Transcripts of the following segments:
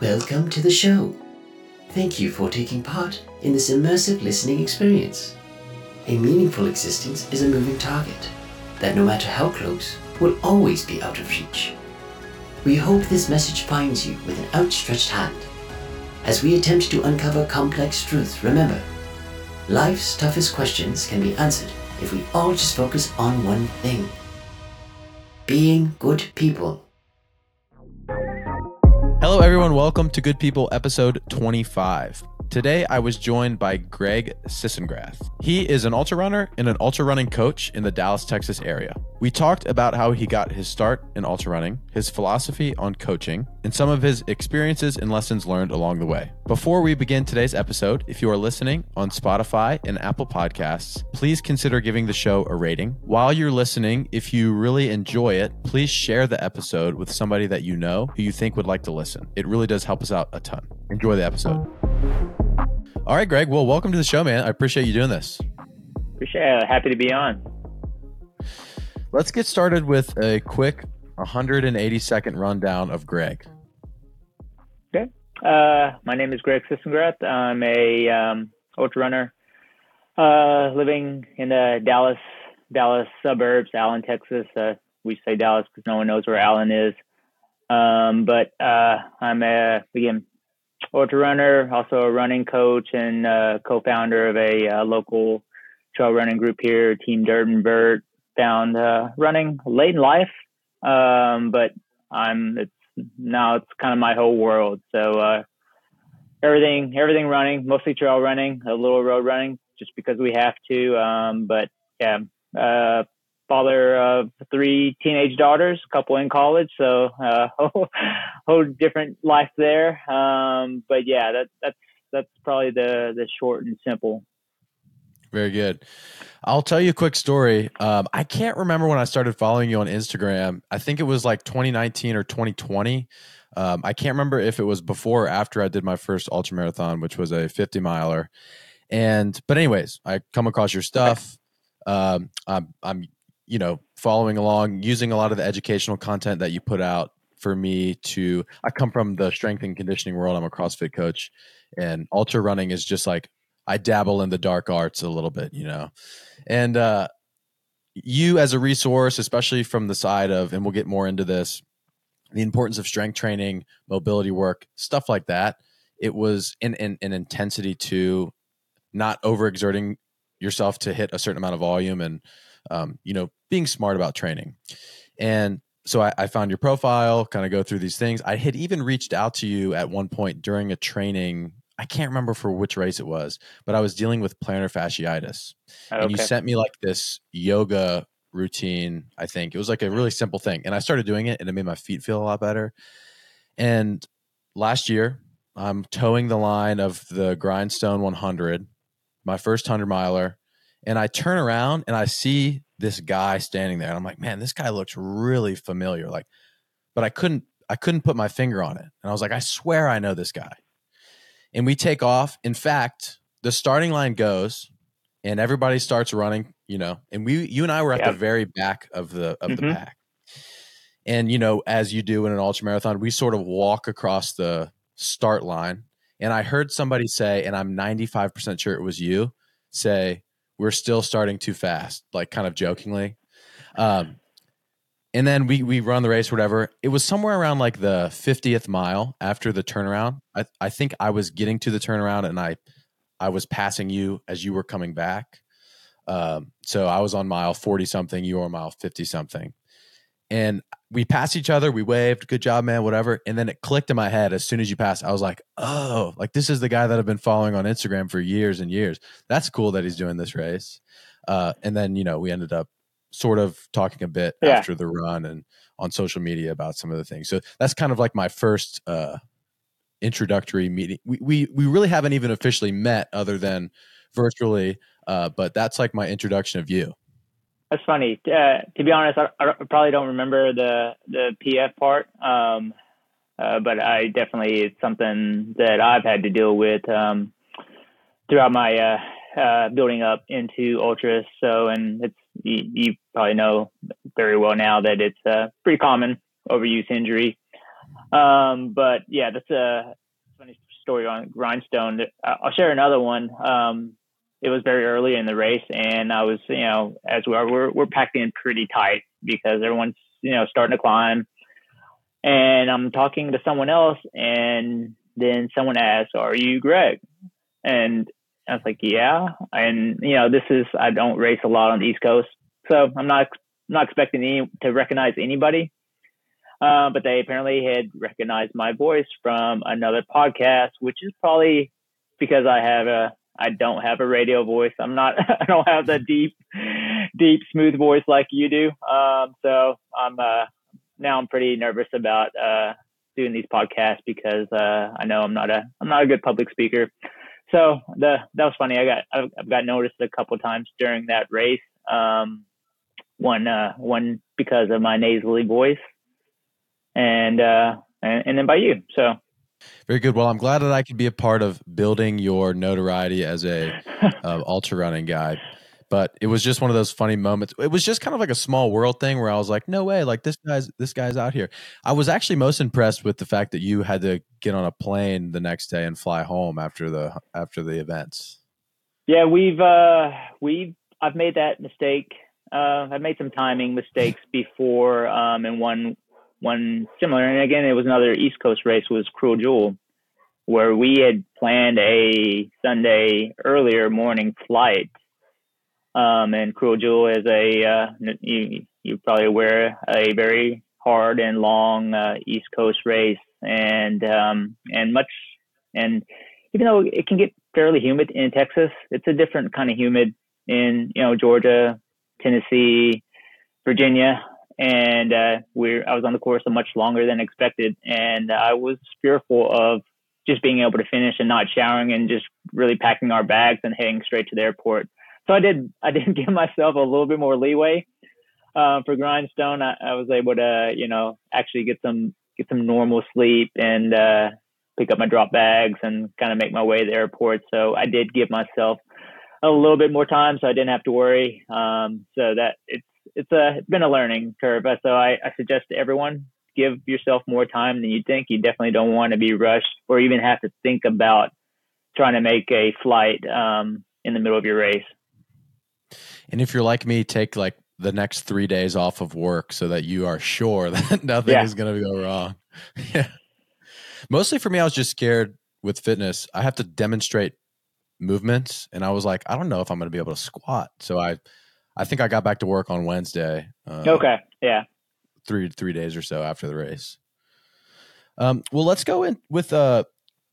Welcome to the show. Thank you for taking part in this immersive listening experience. A meaningful existence is a moving target that, no matter how close, will always be out of reach. We hope this message finds you with an outstretched hand. As we attempt to uncover complex truths, remember, life's toughest questions can be answered if we all just focus on one thing being good people. Hello, everyone. Welcome to Good People, episode 25. Today, I was joined by Greg Sisengrath. He is an ultra runner and an ultra running coach in the Dallas, Texas area. We talked about how he got his start in ultra running, his philosophy on coaching, and some of his experiences and lessons learned along the way. Before we begin today's episode, if you are listening on Spotify and Apple Podcasts, please consider giving the show a rating. While you're listening, if you really enjoy it, please share the episode with somebody that you know who you think would like to listen. It really does help us out a ton. Enjoy the episode. All right, Greg. Well, welcome to the show, man. I appreciate you doing this. Appreciate it. Happy to be on. Let's get started with a quick 180 second rundown of Greg. Okay. Uh, my name is Greg Sisengrath. I'm a um, ultra runner uh, living in the Dallas Dallas suburbs, Allen, Texas. Uh, we say Dallas because no one knows where Allen is. Um, but uh, I'm a again ultra runner, also a running coach and uh, co-founder of a uh, local trail running group here, Team Dirt and Vert. Found uh, running late in life, um, but I'm it's now it's kind of my whole world. So uh, everything everything running, mostly trail running, a little road running, just because we have to. Um, but yeah, uh, father of three teenage daughters, a couple in college, so uh, whole, whole different life there. Um, but yeah, that, that's that's probably the the short and simple. Very good. I'll tell you a quick story. Um, I can't remember when I started following you on Instagram. I think it was like 2019 or 2020. Um, I can't remember if it was before or after I did my first ultra marathon, which was a 50 miler. And but anyways, I come across your stuff. Um, I'm I'm you know, following along, using a lot of the educational content that you put out for me to I come from the strength and conditioning world. I'm a CrossFit coach and ultra running is just like I dabble in the dark arts a little bit, you know. And uh you as a resource, especially from the side of and we'll get more into this, the importance of strength training, mobility work, stuff like that. It was in an intensity to not overexerting yourself to hit a certain amount of volume and um, you know, being smart about training. And so I, I found your profile, kind of go through these things. I had even reached out to you at one point during a training. I can't remember for which race it was, but I was dealing with plantar fasciitis. Okay. And you sent me like this yoga routine, I think. It was like a really simple thing. And I started doing it and it made my feet feel a lot better. And last year, I'm towing the line of the Grindstone 100, my first 100 miler and I turn around and I see this guy standing there. And I'm like, man, this guy looks really familiar. Like, but I couldn't I couldn't put my finger on it. And I was like, I swear I know this guy. And we take off. In fact, the starting line goes and everybody starts running, you know, and we you and I were at yep. the very back of the of mm-hmm. the pack. And you know, as you do in an ultra marathon, we sort of walk across the start line. And I heard somebody say, and I'm 95% sure it was you, say, we're still starting too fast, like kind of jokingly. Um, and then we we run the race, whatever. It was somewhere around like the 50th mile after the turnaround. I I think I was getting to the turnaround and I I was passing you as you were coming back. Um, so I was on mile 40 something, you were mile 50 something. And we passed each other. We waved, good job, man, whatever. And then it clicked in my head as soon as you passed. I was like, oh, like this is the guy that I've been following on Instagram for years and years. That's cool that he's doing this race. Uh, and then, you know, we ended up sort of talking a bit yeah. after the run and on social media about some of the things. So that's kind of like my first uh, introductory meeting. We, we, we really haven't even officially met other than virtually, uh, but that's like my introduction of you. That's funny. Uh, to be honest, I, I, probably don't remember the the PF part, um, uh, but I definitely it's something that I've had to deal with um, throughout my uh, uh building up into ultras. So, and it's you, you, probably know very well now that it's a pretty common overuse injury. Um, but yeah, that's a funny story on grindstone. I'll share another one. It was very early in the race, and I was, you know, as we are, we're we're packed in pretty tight because everyone's, you know, starting to climb. And I'm talking to someone else, and then someone asks, "Are you Greg?" And I was like, "Yeah." And you know, this is I don't race a lot on the East Coast, so I'm not not expecting any to recognize anybody. Uh, but they apparently had recognized my voice from another podcast, which is probably because I have a I don't have a radio voice. I'm not I don't have the deep deep smooth voice like you do. Um, so I'm uh, now I'm pretty nervous about uh, doing these podcasts because uh, I know I'm not a I'm not a good public speaker. So the that was funny. I got I've, I've got noticed a couple times during that race. Um, one uh, one because of my nasally voice, and uh, and, and then by you. So very good. Well, I'm glad that I could be a part of building your notoriety as a uh, ultra running guy. But it was just one of those funny moments. It was just kind of like a small world thing where I was like, "No way! Like this guy's this guy's out here." I was actually most impressed with the fact that you had to get on a plane the next day and fly home after the after the events. Yeah, we've uh, we've I've made that mistake. Uh, I've made some timing mistakes before, um, and one one similar. And again, it was another East Coast race was Cruel Jewel, where we had planned a Sunday earlier morning flight. Um, and Cruel Jewel is a uh, you you probably aware a very hard and long uh, East Coast race, and um, and much and even though it can get fairly humid in Texas, it's a different kind of humid in you know Georgia, Tennessee, Virginia and uh, we're I was on the course much longer than expected, and I was fearful of just being able to finish and not showering and just really packing our bags and heading straight to the airport. So I did I did give myself a little bit more leeway uh, for grindstone. I, I, was able to you know actually get some get some normal sleep and uh, pick up my drop bags and kind of make my way to the airport. So I did give myself a little bit more time, so I didn't have to worry. Um, so that it's it's a it's been a learning curve. So I, I suggest to everyone give yourself more time than you think. You definitely don't want to be rushed or even have to think about trying to make a flight um, in the middle of your race. And if you're like me, take like the next three days off of work so that you are sure that nothing yeah. is going to go wrong. yeah. Mostly for me, I was just scared with fitness. I have to demonstrate movements, and I was like, I don't know if I'm going to be able to squat. So I I think I got back to work on Wednesday. Uh, okay. Yeah. Three three days or so after the race. Um, well, let's go in with. Uh,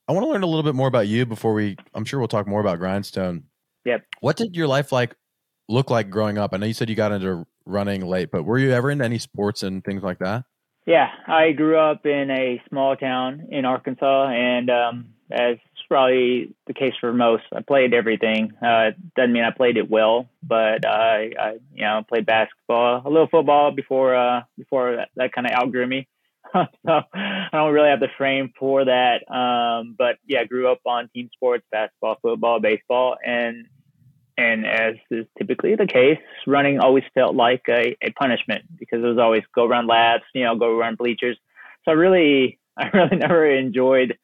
I want to learn a little bit more about you before we. I'm sure we'll talk more about Grindstone. Yep. What did your life like look like growing up? I know you said you got into running late, but were you ever into any sports and things like that? Yeah, I grew up in a small town in Arkansas, and um, as probably the case for most. I played everything. Uh, doesn't mean I played it well, but I, I you know, played basketball, a little football before, uh, before that, that kind of outgrew me. so I don't really have the frame for that. Um, but yeah, grew up on team sports, basketball, football, baseball, and and as is typically the case, running always felt like a, a punishment because it was always go around laps, you know, go around bleachers. So I really, I really never enjoyed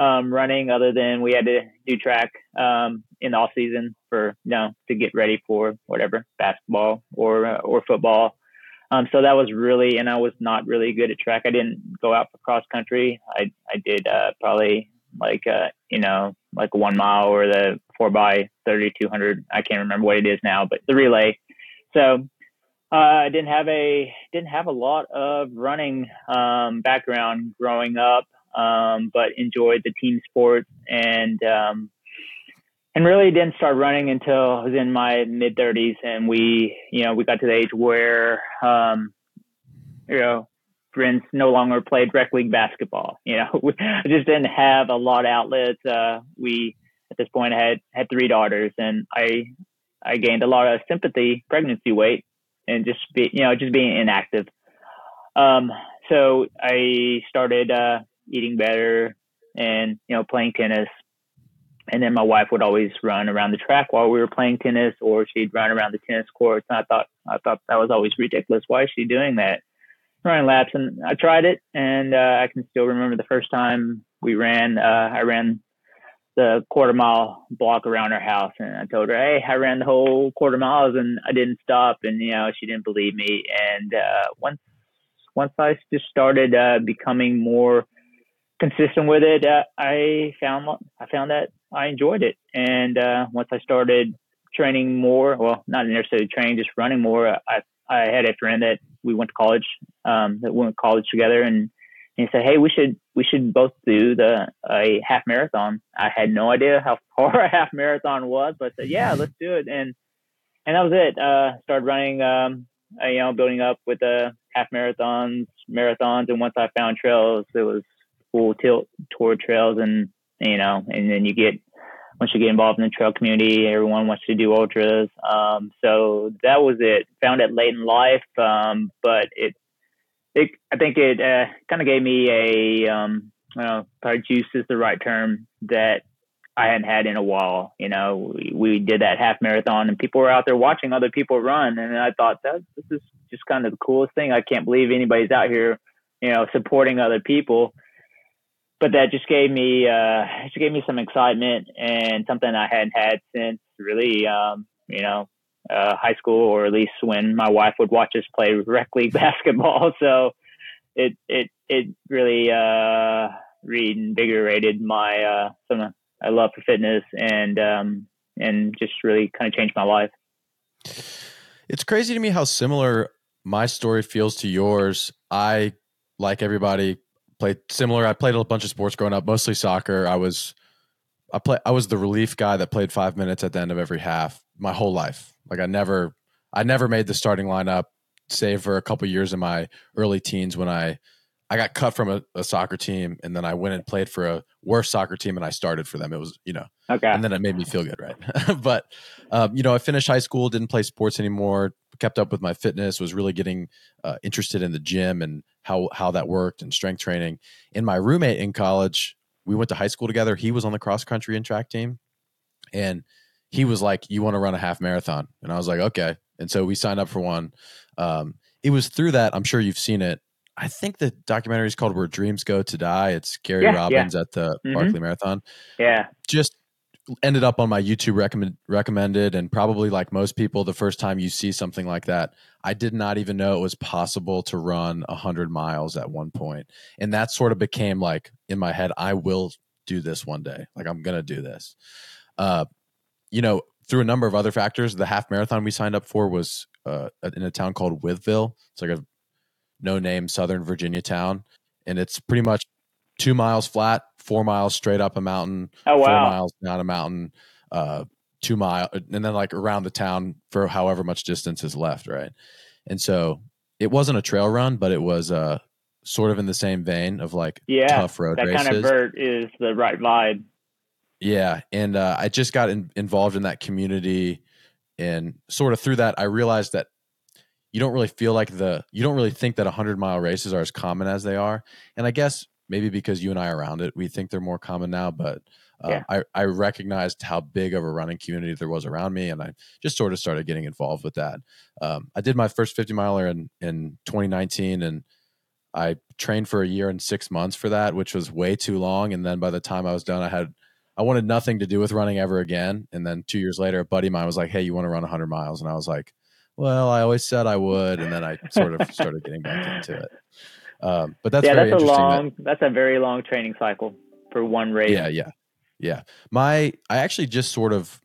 um, running other than we had to do track um, in the off season for you know to get ready for whatever basketball or uh, or football. Um, so that was really, and I was not really good at track. I didn't go out for cross country. I I did uh, probably like uh, you know like one mile or the four by thirty two hundred. I can't remember what it is now, but the relay. So uh, I didn't have a didn't have a lot of running um, background growing up um, but enjoyed the team sport and um, and really didn't start running until I was in my mid 30s, and we you know we got to the age where um, you know friends no longer played rec league basketball. You know, I just didn't have a lot of outlets. Uh, we at this point had had three daughters, and I I gained a lot of sympathy pregnancy weight and just be you know just being inactive. Um, so I started uh, eating better, and you know playing tennis. And then my wife would always run around the track while we were playing tennis, or she'd run around the tennis courts. And I thought I thought that was always ridiculous. Why is she doing that? running laps, and I tried it, and uh, I can still remember the first time we ran. Uh, I ran the quarter mile block around her house, and I told her, "Hey, I ran the whole quarter miles, and I didn't stop." And you know, she didn't believe me. And uh, once once I just started uh, becoming more consistent with it, uh, I found I found that I enjoyed it. And uh, once I started training more, well, not necessarily training, just running more, I I had a friend that we went to college, um, that went to college together, and he said, "Hey, we should we should both do the a half marathon." I had no idea how far a half marathon was, but I said, "Yeah, let's do it." And and that was it. Uh, started running, um, uh, you know, building up with the half marathons, marathons, and once I found trails, it was full tilt toward trails, and you know, and then you get once you get involved in the trail community, everyone wants to do ultras. Um, so that was it. Found it late in life, um, but it, it, I think it uh, kind of gave me a, um, well, probably juice is the right term that I hadn't had in a while. You know, we, we did that half marathon, and people were out there watching other people run, and I thought that this is just kind of the coolest thing. I can't believe anybody's out here, you know, supporting other people but that just gave me uh, just gave me some excitement and something I hadn't had since really um, you know uh, high school or at least when my wife would watch us play rec league basketball. So it it it really uh, reinvigorated my uh, some I love for fitness and um, and just really kind of changed my life. It's crazy to me how similar my story feels to yours. I like everybody played similar. I played a bunch of sports growing up, mostly soccer. I was I play I was the relief guy that played 5 minutes at the end of every half my whole life. Like I never I never made the starting lineup save for a couple years in my early teens when I I got cut from a, a, soccer team and then I went and played for a worse soccer team and I started for them. It was, you know, okay. And then it made me feel good, right? but, um, you know, I finished high school, didn't play sports anymore, kept up with my fitness, was really getting uh, interested in the gym and how how that worked and strength training. And my roommate in college, we went to high school together. He was on the cross country and track team, and he was like, "You want to run a half marathon?" And I was like, "Okay." And so we signed up for one. Um, it was through that. I'm sure you've seen it. I think the documentary is called "Where Dreams Go to Die." It's Gary yeah, Robbins yeah. at the mm-hmm. Barkley Marathon. Yeah, just ended up on my YouTube recommend, recommended, and probably like most people, the first time you see something like that, I did not even know it was possible to run a hundred miles at one point, and that sort of became like in my head, I will do this one day. Like I'm gonna do this. Uh, you know, through a number of other factors, the half marathon we signed up for was uh, in a town called Wytheville. It's like a no name Southern Virginia town, and it's pretty much two miles flat, four miles straight up a mountain, oh, wow. four miles down a mountain, uh, two mile, and then like around the town for however much distance is left, right? And so it wasn't a trail run, but it was uh, sort of in the same vein of like yeah, tough road that races. kind of vert is the right vibe. Yeah, and uh, I just got in, involved in that community, and sort of through that, I realized that you don't really feel like the you don't really think that 100 mile races are as common as they are and i guess maybe because you and I are around it, we think they're more common now. But uh, yeah. I, I recognized how big of a running community there was around me, and I just sort of started getting involved with that. Um, I did my first 50 miler in in 2019, and I trained for a year and six months for that, which was way too long. And then by the time I was done, I had I wanted nothing to do with running ever again. And then two years later, a buddy of mine was like, "Hey, you want to run 100 miles?" And I was like, "Well, I always said I would." And then I sort of started getting back into it. Um, but that's yeah, that's a long, that, that's a very long training cycle for one race. Yeah, yeah, yeah. My, I actually just sort of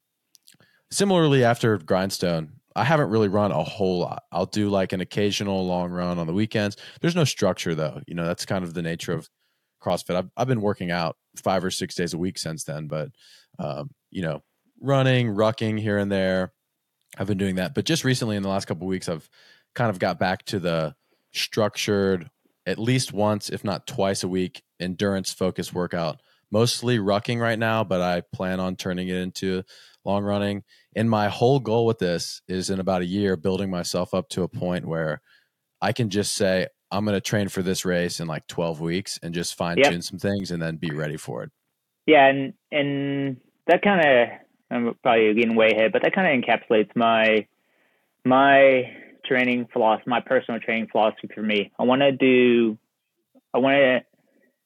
similarly after Grindstone, I haven't really run a whole lot. I'll do like an occasional long run on the weekends. There's no structure though. You know, that's kind of the nature of CrossFit. I've, I've been working out five or six days a week since then, but, um, you know, running, rucking here and there. I've been doing that. But just recently in the last couple weeks, I've kind of got back to the structured at least once, if not twice a week, endurance focused workout. Mostly rucking right now, but I plan on turning it into long running. And my whole goal with this is in about a year, building myself up to a point where I can just say, I'm going to train for this race in like 12 weeks and just fine tune yep. some things and then be ready for it. Yeah. And, and that kind of, I'm probably getting way ahead, but that kind of encapsulates my, my training philosophy, my personal training philosophy for me. I want to do, I want to,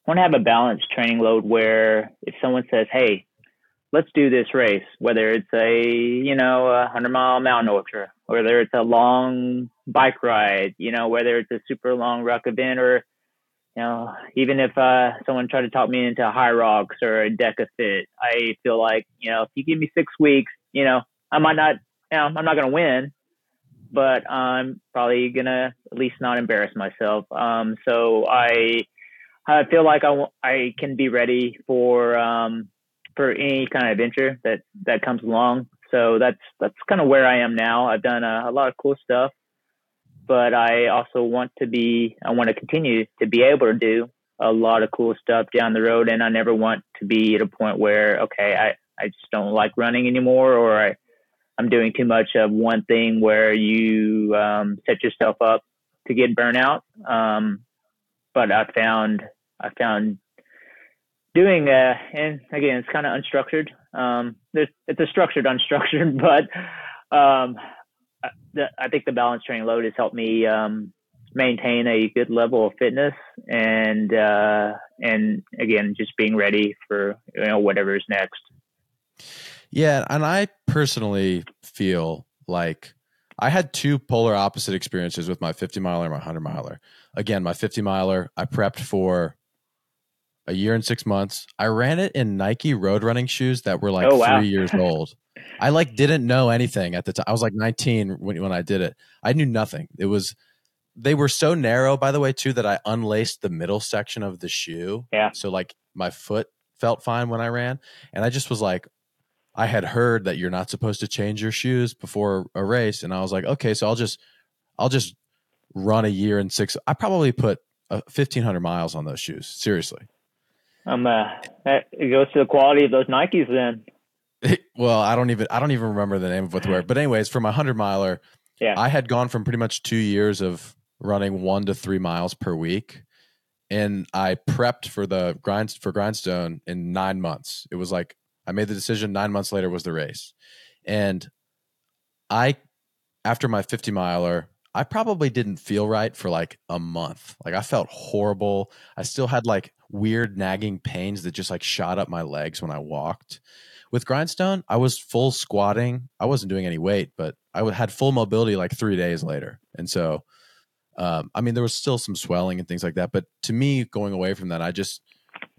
want to have a balanced training load where if someone says, "Hey, let's do this race," whether it's a you know a hundred mile mountain ultra, whether it's a long bike ride, you know, whether it's a super long ruck event, or you know, even if uh, someone tried to talk me into Hyrox or a DecaFit, I feel like you know if you give me six weeks, you know, I might not, you know, I'm not going to win, but I'm probably gonna at least not embarrass myself. Um, so I I feel like I, I can be ready for um, for any kind of adventure that that comes along. So that's that's kind of where I am now. I've done a, a lot of cool stuff, but I also want to be I want to continue to be able to do a lot of cool stuff down the road, and I never want to be at a point where okay I I just don't like running anymore, or I I'm doing too much of one thing where you um, set yourself up to get burnout. Um, but I found I found doing uh, and again it's kind of unstructured. Um, it's a structured unstructured, but um, the, I think the balance training load has helped me um, maintain a good level of fitness and uh, and again just being ready for you know whatever is next. Yeah, and I personally feel like I had two polar opposite experiences with my 50 miler and my 100 miler. Again, my 50 miler, I prepped for a year and six months. I ran it in Nike road running shoes that were like oh, wow. three years old. I like didn't know anything at the time. I was like 19 when, when I did it. I knew nothing. It was they were so narrow, by the way, too, that I unlaced the middle section of the shoe. Yeah. So like my foot felt fine when I ran, and I just was like, I had heard that you're not supposed to change your shoes before a race, and I was like, okay, so I'll just I'll just run a year and six. I probably put uh, fifteen hundred miles on those shoes. Seriously. Um, uh, it goes to the quality of those Nikes then. well, I don't even I don't even remember the name of what they were. But anyways, for my hundred miler, yeah, I had gone from pretty much two years of running one to three miles per week, and I prepped for the grind for grindstone in nine months. It was like I made the decision. Nine months later was the race, and I, after my fifty miler, I probably didn't feel right for like a month. Like I felt horrible. I still had like weird nagging pains that just like shot up my legs when I walked. With grindstone, I was full squatting. I wasn't doing any weight, but I had full mobility like three days later. And so, um, I mean, there was still some swelling and things like that. But to me, going away from that, I just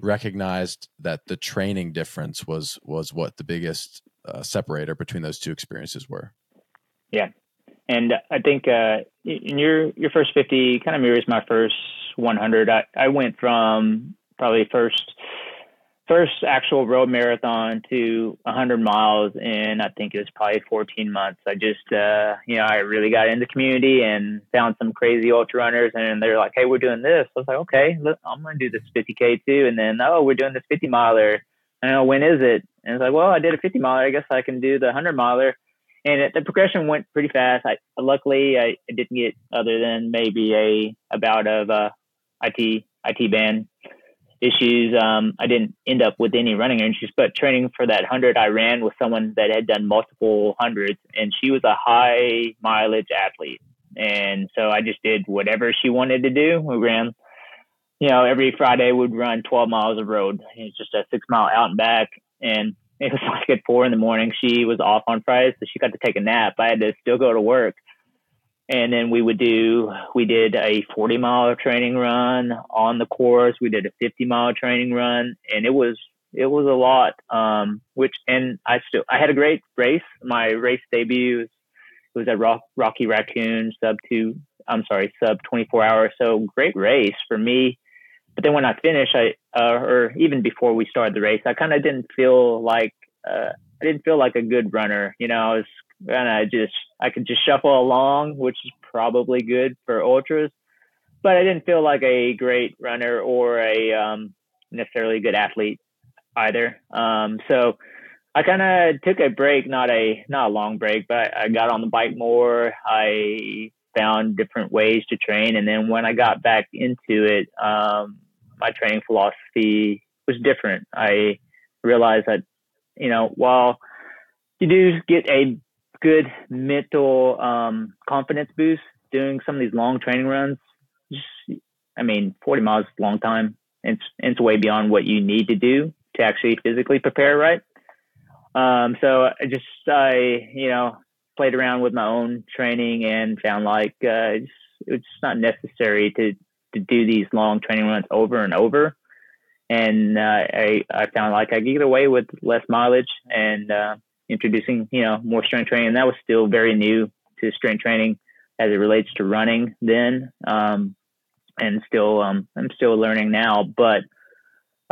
recognized that the training difference was was what the biggest uh, separator between those two experiences were. Yeah, and I think uh, in your your first fifty kind of mirrors my first one hundred. I I went from probably first first actual road marathon to 100 miles in I think it was probably 14 months. I just uh, you know I really got into the community and found some crazy ultra runners, and they're like, "Hey, we're doing this." I was like, "Okay, look, I'm gonna do this 50k too," and then oh, we're doing this 50 miler. I know when is it? And it's like, well, I did a 50 miler. I guess I can do the 100 miler. And it, the progression went pretty fast. I luckily I, didn't get other than maybe a about of uh, IT IT band issues. Um, I didn't end up with any running issues, but training for that hundred, I ran with someone that had done multiple hundreds, and she was a high mileage athlete, and so I just did whatever she wanted to do. We ran, you know, every Friday we'd run 12 miles of road. It's just a six mile out and back, and it was like at four in the morning. She was off on Fridays, so she got to take a nap. I had to still go to work and then we would do we did a 40 mile training run on the course. We did a 50 mile training run and it was it was a lot um, which and i still i had a great race. My race debut was, was at Rock, rocky raccoon sub two i'm sorry sub 24 hours. So great race for me. But then when i finished i uh, or even before we started the race i kind of didn't feel like uh, i didn't feel like a good runner. You know i was and I just I could just shuffle along, which is probably good for ultras. But I didn't feel like a great runner or a um, necessarily good athlete either. Um, so I kind of took a break, not a not a long break, but I got on the bike more. I found different ways to train, and then when I got back into it, um, my training philosophy was different. I realized that you know while you do get a good mental um, confidence boost doing some of these long training runs, just, I mean, 40 miles is a long time. It's, it's way beyond what you need to do to actually physically prepare right. Um, so I just, I, you know, played around with my own training and found like, uh, it's, it's not necessary to, to do these long training runs over and over. And, uh, I, I found like I could get away with less mileage and, uh, introducing, you know, more strength training. And that was still very new to strength training as it relates to running then. Um, and still, um, I'm still learning now, but,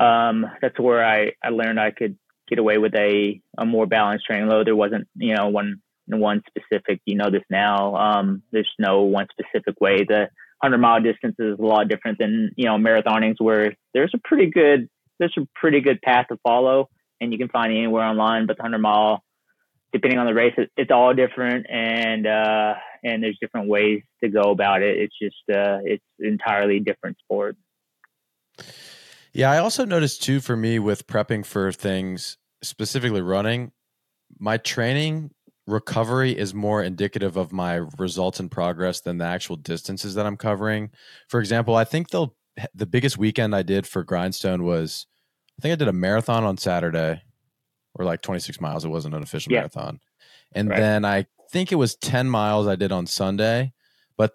um, that's where I, I learned I could get away with a, a more balanced training load. There wasn't, you know, one, one specific, you know, this now, um, there's no one specific way. The 100 mile distance is a lot different than, you know, marathonings where there's a pretty good, there's a pretty good path to follow and you can find anywhere online, but the 100 mile depending on the race, it, it's all different, and uh, and there's different ways to go about it. It's just uh, it's entirely different sport. Yeah, I also noticed too for me with prepping for things, specifically running, my training recovery is more indicative of my results and progress than the actual distances that I'm covering. For example, I think the the biggest weekend I did for Grindstone was I think I did a marathon on Saturday or like 26 miles. It wasn't an official yeah. marathon. And right. then I think it was 10 miles I did on Sunday. But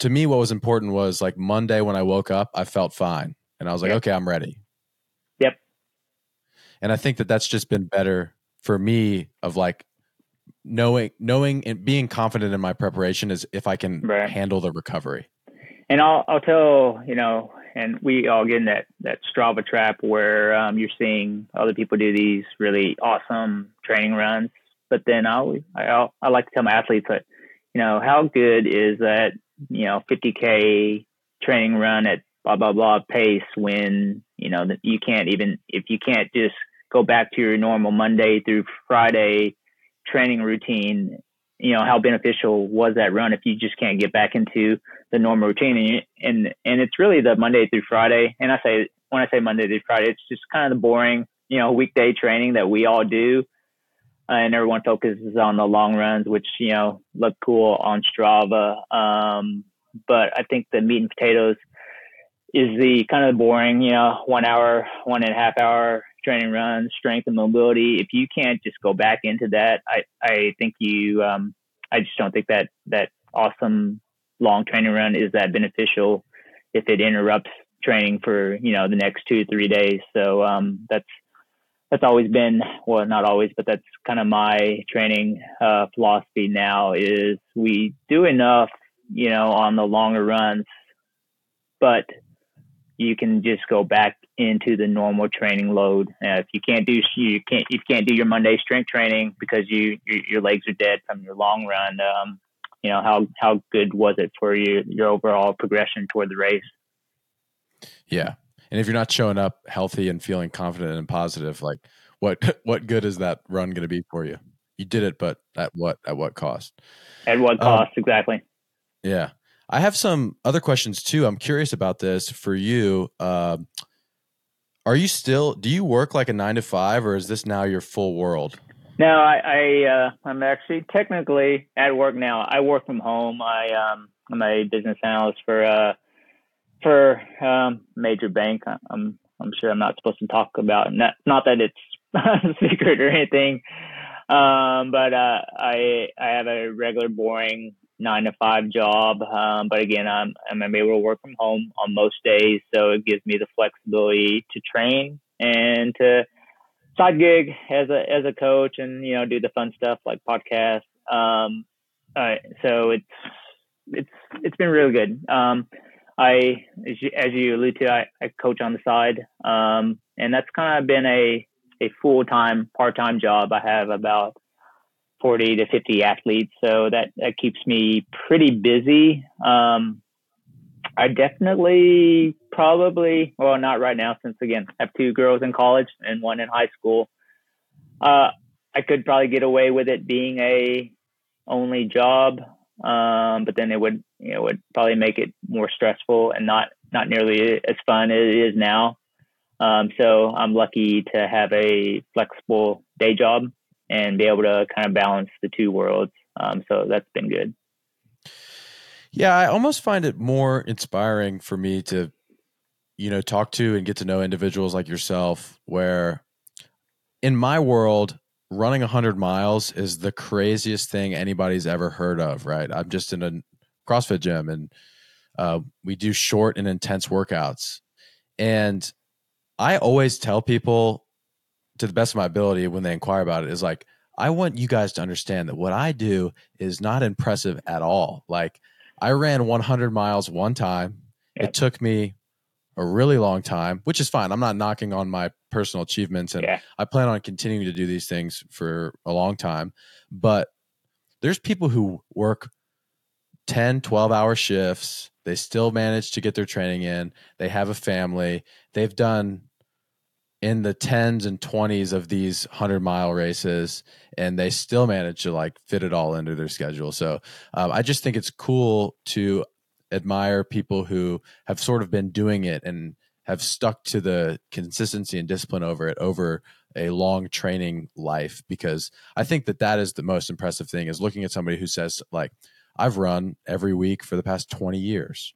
to me, what was important was like Monday when I woke up, I felt fine. And I was like, yep. okay, I'm ready. Yep. And I think that that's just been better for me of like knowing, knowing and being confident in my preparation is if I can right. handle the recovery. And I'll, I'll tell, you know, and we all get in that that Strava trap where um, you're seeing other people do these really awesome training runs. But then I always, I I like to tell my athletes that you know how good is that you know 50k training run at blah blah blah pace when you know you can't even if you can't just go back to your normal Monday through Friday training routine you know how beneficial was that run if you just can't get back into the normal routine? And and and it's really the Monday through Friday. And I say when I say Monday through Friday it's just kind of the boring you know weekday training that we all do. Uh, and everyone focuses on the long runs which you know look cool on Strava. Um, but I think the meat and potatoes is the kind of boring you know one hour one and a half hour training runs, strength and mobility. If you can't just go back into that, I, I think you, um, I just don't think that that awesome long training run is that beneficial if it interrupts training for you know the next two three days. So um, that's that's always been well not always but that's kind of my training uh, philosophy now is we do enough you know on the longer runs but you can just go back into the normal training load. Uh, if you can't do you can't you can't do your Monday strength training because you your, your legs are dead from your long run. Um, you know how how good was it for you your overall progression toward the race? Yeah, and if you're not showing up healthy and feeling confident and positive, like what what good is that run going to be for you? You did it, but at what at what cost? At what um, cost um, exactly? Yeah. I have some other questions too. I'm curious about this for you. Uh, are you still? Do you work like a nine to five, or is this now your full world? No, I, I uh, I'm actually technically at work now. I work from home. I um, I'm a business analyst for uh for um, major bank. I'm I'm sure I'm not supposed to talk about not not that it's a secret or anything. Um, but uh, I I have a regular boring nine to five job. Um, but again, I'm, I'm able to work from home on most days. So it gives me the flexibility to train and to side gig as a, as a coach and, you know, do the fun stuff like podcasts. Um, uh, so it's, it's, it's been really good. Um, I, as you, as you allude to, I, I coach on the side. Um, and that's kind of been a, a full-time, part-time job. I have about 40 to 50 athletes. So that, that keeps me pretty busy. Um, I definitely probably, well, not right now, since again, I have two girls in college and one in high school. Uh, I could probably get away with it being a only job. Um, but then it would, you know, would probably make it more stressful and not, not nearly as fun as it is now. Um, so I'm lucky to have a flexible day job and be able to kind of balance the two worlds. Um, so that's been good. Yeah, I almost find it more inspiring for me to, you know, talk to and get to know individuals like yourself where in my world, running 100 miles is the craziest thing anybody's ever heard of, right? I'm just in a CrossFit gym and uh, we do short and intense workouts. And I always tell people to the best of my ability when they inquire about it is like, I want you guys to understand that what I do is not impressive at all. Like, I ran 100 miles one time. Yep. It took me a really long time, which is fine. I'm not knocking on my personal achievements and yeah. I plan on continuing to do these things for a long time. But there's people who work 10, 12 hour shifts. They still manage to get their training in. They have a family. They've done in the tens and 20s of these 100 mile races and they still manage to like fit it all into their schedule. So um, i just think it's cool to admire people who have sort of been doing it and have stuck to the consistency and discipline over it over a long training life because i think that that is the most impressive thing is looking at somebody who says like i've run every week for the past 20 years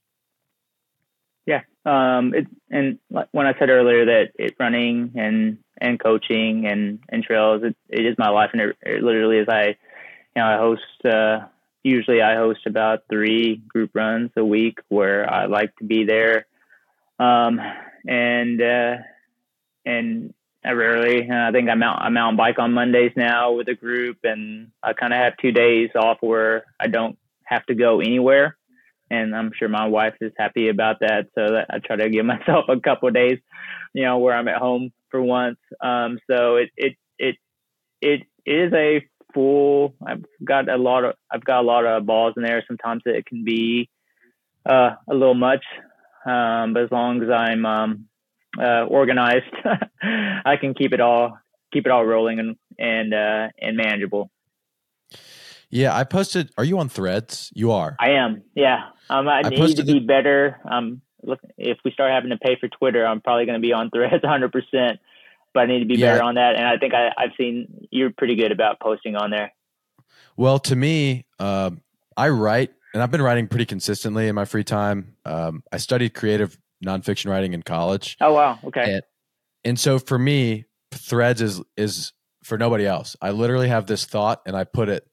um it and when i said earlier that it running and and coaching and and trails it, it is my life and it, it literally is i you know i host uh usually i host about three group runs a week where i like to be there um and uh and I rarely. I think I'm out. I'm out on bike on Mondays now with a group, and I kind of have two days off where I don't have to go anywhere and I'm sure my wife is happy about that. So that I try to give myself a couple days, you know, where I'm at home for once. Um, so it it it it is a full. I've got a lot of I've got a lot of balls in there. Sometimes it can be uh, a little much, um, but as long as I'm um, uh, organized, I can keep it all keep it all rolling and and uh, and manageable. Yeah, I posted. Are you on Threads? You are. I am. Yeah, um, I, I need to be the, better. Um, look, if we start having to pay for Twitter, I'm probably going to be on Threads 100. percent But I need to be yeah. better on that. And I think I, have seen you're pretty good about posting on there. Well, to me, uh, I write, and I've been writing pretty consistently in my free time. Um, I studied creative nonfiction writing in college. Oh wow, okay. And, and so for me, Threads is is for nobody else. I literally have this thought, and I put it,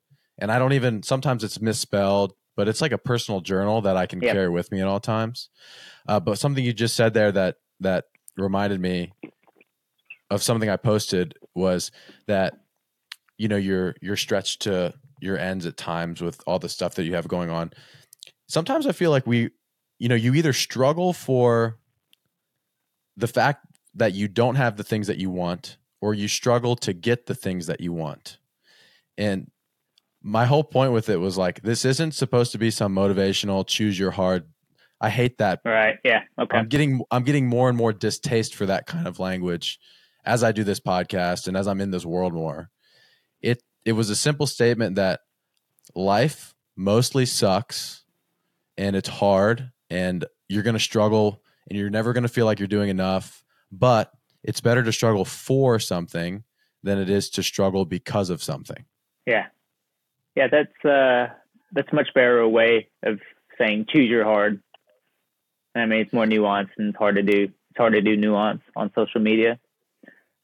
and I don't even. Sometimes it's misspelled but it's like a personal journal that I can yep. carry with me at all times. Uh, but something you just said there that that reminded me of something I posted was that you know you're you're stretched to your ends at times with all the stuff that you have going on. Sometimes I feel like we you know you either struggle for the fact that you don't have the things that you want or you struggle to get the things that you want. And my whole point with it was like this isn't supposed to be some motivational choose your hard i hate that. Right yeah okay. I'm getting i'm getting more and more distaste for that kind of language as i do this podcast and as i'm in this world more. It it was a simple statement that life mostly sucks and it's hard and you're going to struggle and you're never going to feel like you're doing enough but it's better to struggle for something than it is to struggle because of something. Yeah yeah, that's uh, that's much better way of saying choose your hard. I mean, it's more nuanced and it's hard to do. It's hard to do nuance on social media.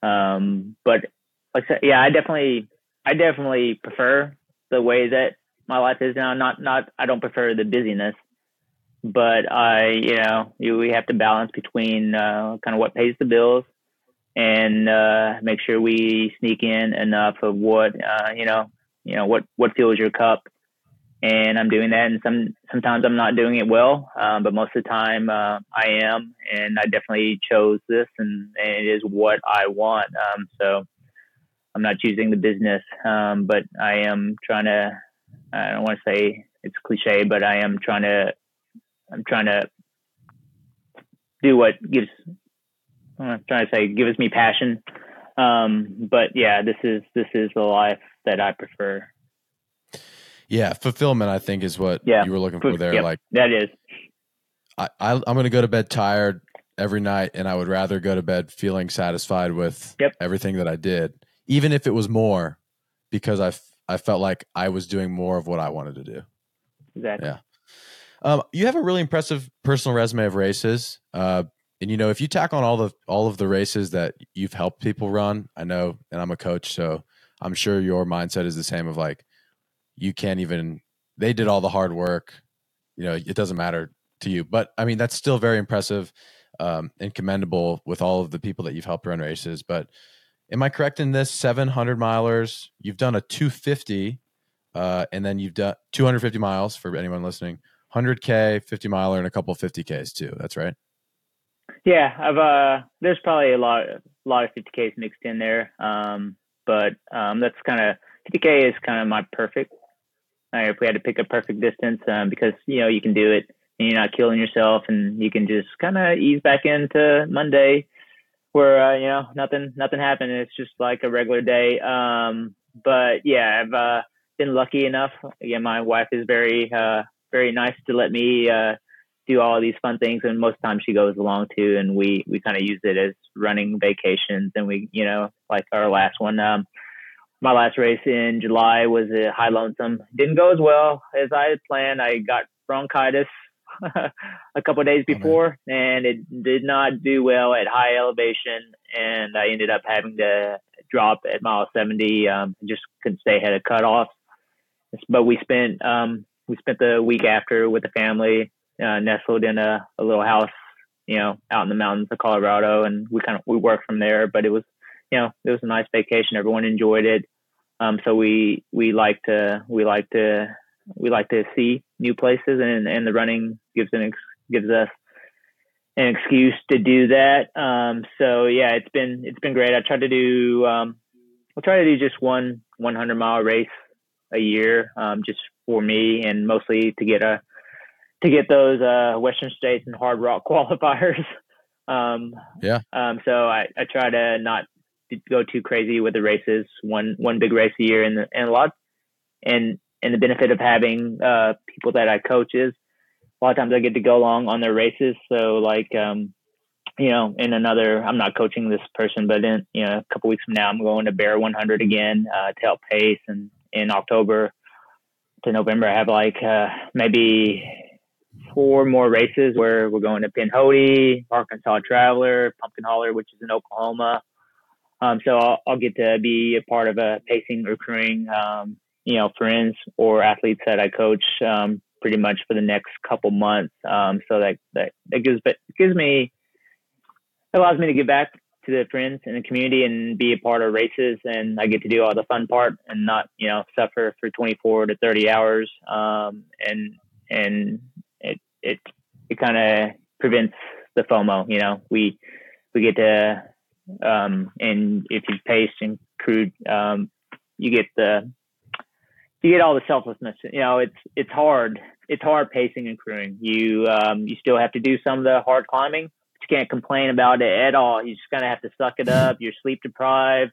Um, but like yeah, I definitely, I definitely prefer the way that my life is now. Not, not, I don't prefer the busyness, but I, you know, you, we have to balance between uh, kind of what pays the bills and uh, make sure we sneak in enough of what, uh, you know, you know what what fills your cup and I'm doing that. And some sometimes I'm not doing it well, um, but most of the time uh, I am. And I definitely chose this, and, and it is what I want. Um, so I'm not choosing the business, um, but I am trying to. I don't want to say it's cliche, but I am trying to. I'm trying to do what gives. I'm trying to say gives me passion. Um, but yeah, this is this is the life that I prefer. Yeah, fulfillment I think is what yeah. you were looking for there. Yep, like that is. I, I am going to go to bed tired every night, and I would rather go to bed feeling satisfied with yep. everything that I did, even if it was more, because I I felt like I was doing more of what I wanted to do. Exactly. Yeah. Um, you have a really impressive personal resume of races. Uh, and you know, if you tack on all the all of the races that you've helped people run, I know, and I'm a coach, so I'm sure your mindset is the same of like, you can't even. They did all the hard work. You know, it doesn't matter to you, but I mean, that's still very impressive um, and commendable with all of the people that you've helped run races. But am I correct in this? 700 milers. You've done a 250, uh, and then you've done 250 miles for anyone listening. 100k, 50 miler, and a couple 50ks too. That's right. Yeah, I've uh, there's probably a lot, a lot of 50ks mixed in there. Um, but um, that's kind of 50k is kind of my perfect. Uh, if we had to pick a perfect distance, um, because you know you can do it and you're not killing yourself, and you can just kind of ease back into Monday, where uh, you know nothing, nothing happened. It's just like a regular day. Um, but yeah, I've uh, been lucky enough. Again, my wife is very, uh, very nice to let me uh, do all these fun things and most times she goes along too and we we kind of use it as running vacations and we you know like our last one um my last race in july was a high lonesome. Didn't go as well as i had planned. I got bronchitis a couple days before oh, and it did not do well at high elevation and i ended up having to drop at mile 70 um just couldn't stay ahead of cutoffs but we spent um we spent the week after with the family uh, nestled in a, a little house, you know, out in the mountains of Colorado, and we kind of we worked from there. But it was, you know, it was a nice vacation. Everyone enjoyed it. Um, so we we like to we like to we like to see new places, and and the running gives an ex, gives us an excuse to do that. Um, so yeah, it's been it's been great. I tried to do um, I'll try to do just one 100 mile race a year, um, just for me, and mostly to get a to get those uh, Western States and Hardrock qualifiers. Um, yeah. Um, so I, I try to not go too crazy with the races. One one big race a year, and the, and a lot, and and the benefit of having uh, people that I coach is a lot of times I get to go along on their races. So like um, you know, in another, I'm not coaching this person, but in you know a couple weeks from now, I'm going to Bear 100 again uh, to help pace, and in October to November, I have like uh, maybe four more races where we're going to Pinhoti, Arkansas Traveler, Pumpkin Holler, which is in Oklahoma. Um, so I'll, I'll, get to be a part of a pacing recruiting, um, you know, friends or athletes that I coach um, pretty much for the next couple months. Um, so that, that, that gives, but gives me, allows me to give back to the friends and the community and be a part of races. And I get to do all the fun part and not, you know, suffer for 24 to 30 hours. Um, and, and it it kind of prevents the FOMO. You know, we we get to um, and if you pace and crude, um, you get the you get all the selflessness. You know, it's it's hard. It's hard pacing and crewing. You um, you still have to do some of the hard climbing. You can't complain about it at all. You just kind of have to suck it up. You're sleep deprived